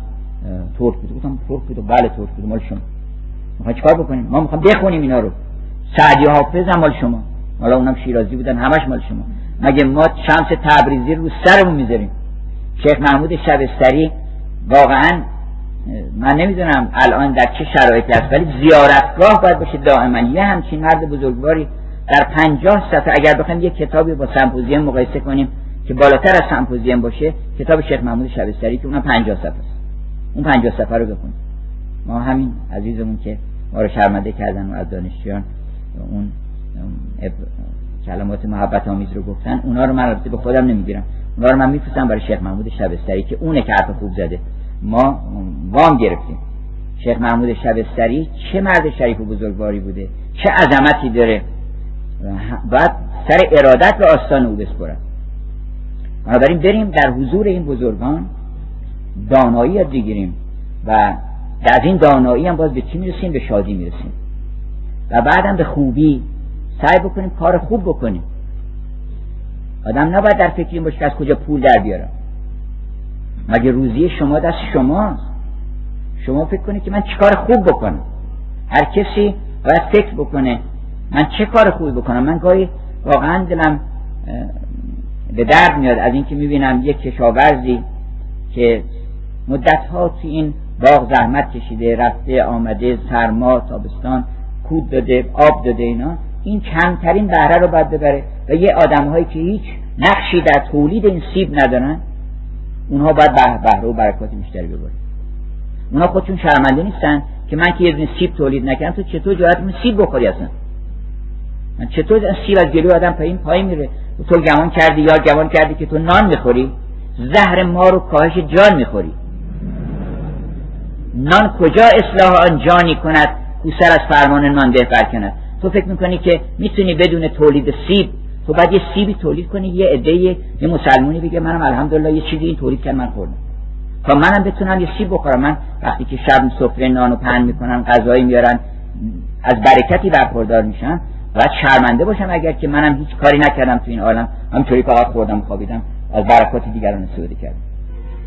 ترک بود. گفتم ترک بود بله ترک بود. مال شما. چیکار بکنیم؟ ما می‌خوام بخونیم اینا رو. سعدی حافظ هم مال شما. حالا اونم شیرازی بودن همش مال شما. مگه ما شمس تبریزی رو سرمون می‌ذاریم؟ شیخ محمود شبستری واقعا من نمی‌دونم الان در چه شرایطی هست ولی زیارتگاه باید باشه دائما. یه همچین مرد بزرگواری در پنجاه صفحه اگر بخوایم یه کتابی با سمپوزیم مقایسه کنیم که بالاتر از سمپوزیم باشه کتاب شیخ محمود شبستری که اونم پنجاه صفحه است. اون پنجاه صفحه رو بخونیم. ما همین عزیزمون که ما رو شرمنده کردن و از دانشجویان اون کلمات محبت آمیز رو گفتن اونا رو من به خودم نمی‌گیرم. اونا رو من میفرستم برای شیخ محمود شبستری که اونه که حرف خوب زده. ما وام گرفتیم. شیخ محمود شبستری چه مرد شریف و بزرگواری بوده؟ چه عظمتی داره؟ باید سر ارادت به آستان او بسپرم بنابراین بریم در حضور این بزرگان دانایی یاد بگیریم و از این دانایی هم باز به چی می‌رسیم؟ به شادی می‌رسیم. و بعدم به خوبی سعی بکنیم کار خوب بکنیم. آدم نباید در فکر این باشه که از کجا پول در بیارم. مگه روزی شما دست شماست؟ شما فکر کنید که من چه کار خوب بکنم؟ هر کسی باید فکر بکنه من چه کار خوبی بکنم؟ من گاهی واقعا دلم به درد میاد از اینکه می‌بینم یک کشاورزی که مدت ها تو این باغ زحمت کشیده رفته آمده سرما تابستان کود داده آب داده اینا این کمترین بهره رو باید ببره. و یه آدم هایی که هیچ نقشی در تولید این سیب ندارن اونها باید بهره و برکات بیشتری ببره اونها خودشون شرمنده نیستن که من که یه دونه سیب تولید نکردم تو چطور جرأت سیب بخوری اصلا؟ من چطور سیب از جلوی آدم پایین پای میره؟ تو گمان کردی یا گمان کردی که تو نان می‌خوری؟ زهر ما رو کاهش جان می‌خوری. نان کجا اصلاح آن جانی کند؟ کوسر از فرمان نان ده برکند تو فکر می‌کنی که می‌تونی بدون تولید سیب تو بعد یه سیبی تولید کنی یه عده یه مسلمونی بگه منم الحمدلله یه چیزی این تولید کرد من خوردم. تا منم بتونم یه سیب بخورم. من وقتی که شب سفره نانو پهن می‌کنن غذایی میارن از برکتی برخوردار میشم باید شرمنده باشم اگر که منم هیچ کاری نکردم تو این عالم. همینطوری فقط خوردم خوابیدم از برکات دیگران استفاده کردم.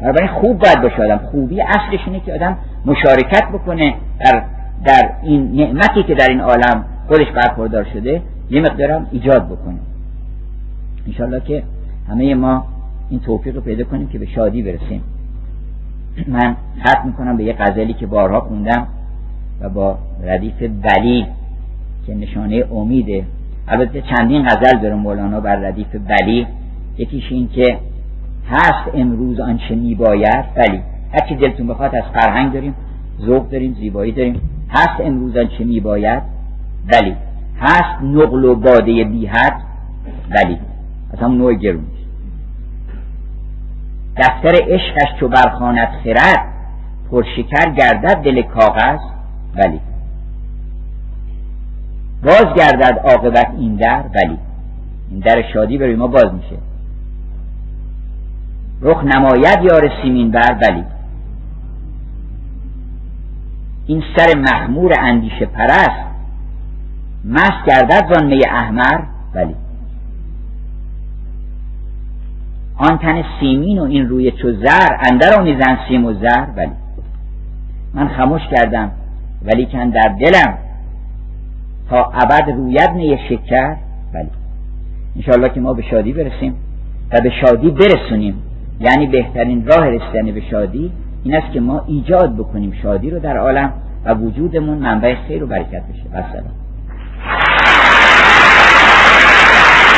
بنابراین خوب باید باشه آدم. خوبی اصلش اینه که آدم مشارکت بکنه در در این نعمتی که در این عالم خودش برخوردار شده یه مقدارم ایجاد بکنیم انشالله که همه ما این توفیق رو پیدا کنیم که به شادی برسیم. من ختم می‌کنم به یه غزلی که بارها خوندم و با ردیف بلی که نشانه امیده البته چندین غزل داره مولانا بر ردیف بلی یکیش این که هست امروز آنچه میباید بلی هرچی دلتون بخواد از فرهنگ داریم ذوق داریم زیبایی داریم. هست امروز آنچه میباید؟ بلی هست نقل و باده بیحد بلی از هم نوع گرون دفتر عشقش چو برخانت خرد پرشکر گردد دل کاغذ؟ بلی باز گردد عاقبت این در؟ بلی این در شادی برای ما باز میشه. رخ نماید یار سیمین بر؟ بلی این سر مخمور اندیشه پرست مست گردد زان می احمر بلی آن تن سیمین و این روی چو زر اندر آمیزن سیم و زر بلی من خموش کردم ولی کن در دلم تا ابد روید نی شکر بلی انشاءالله که ما به شادی برسیم و به شادی برسونیم یعنی بهترین راه رسیدن به شادی این است که ما ایجاد بکنیم شادی رو در عالم و وجودمون منبع خیر و برکت بشه. و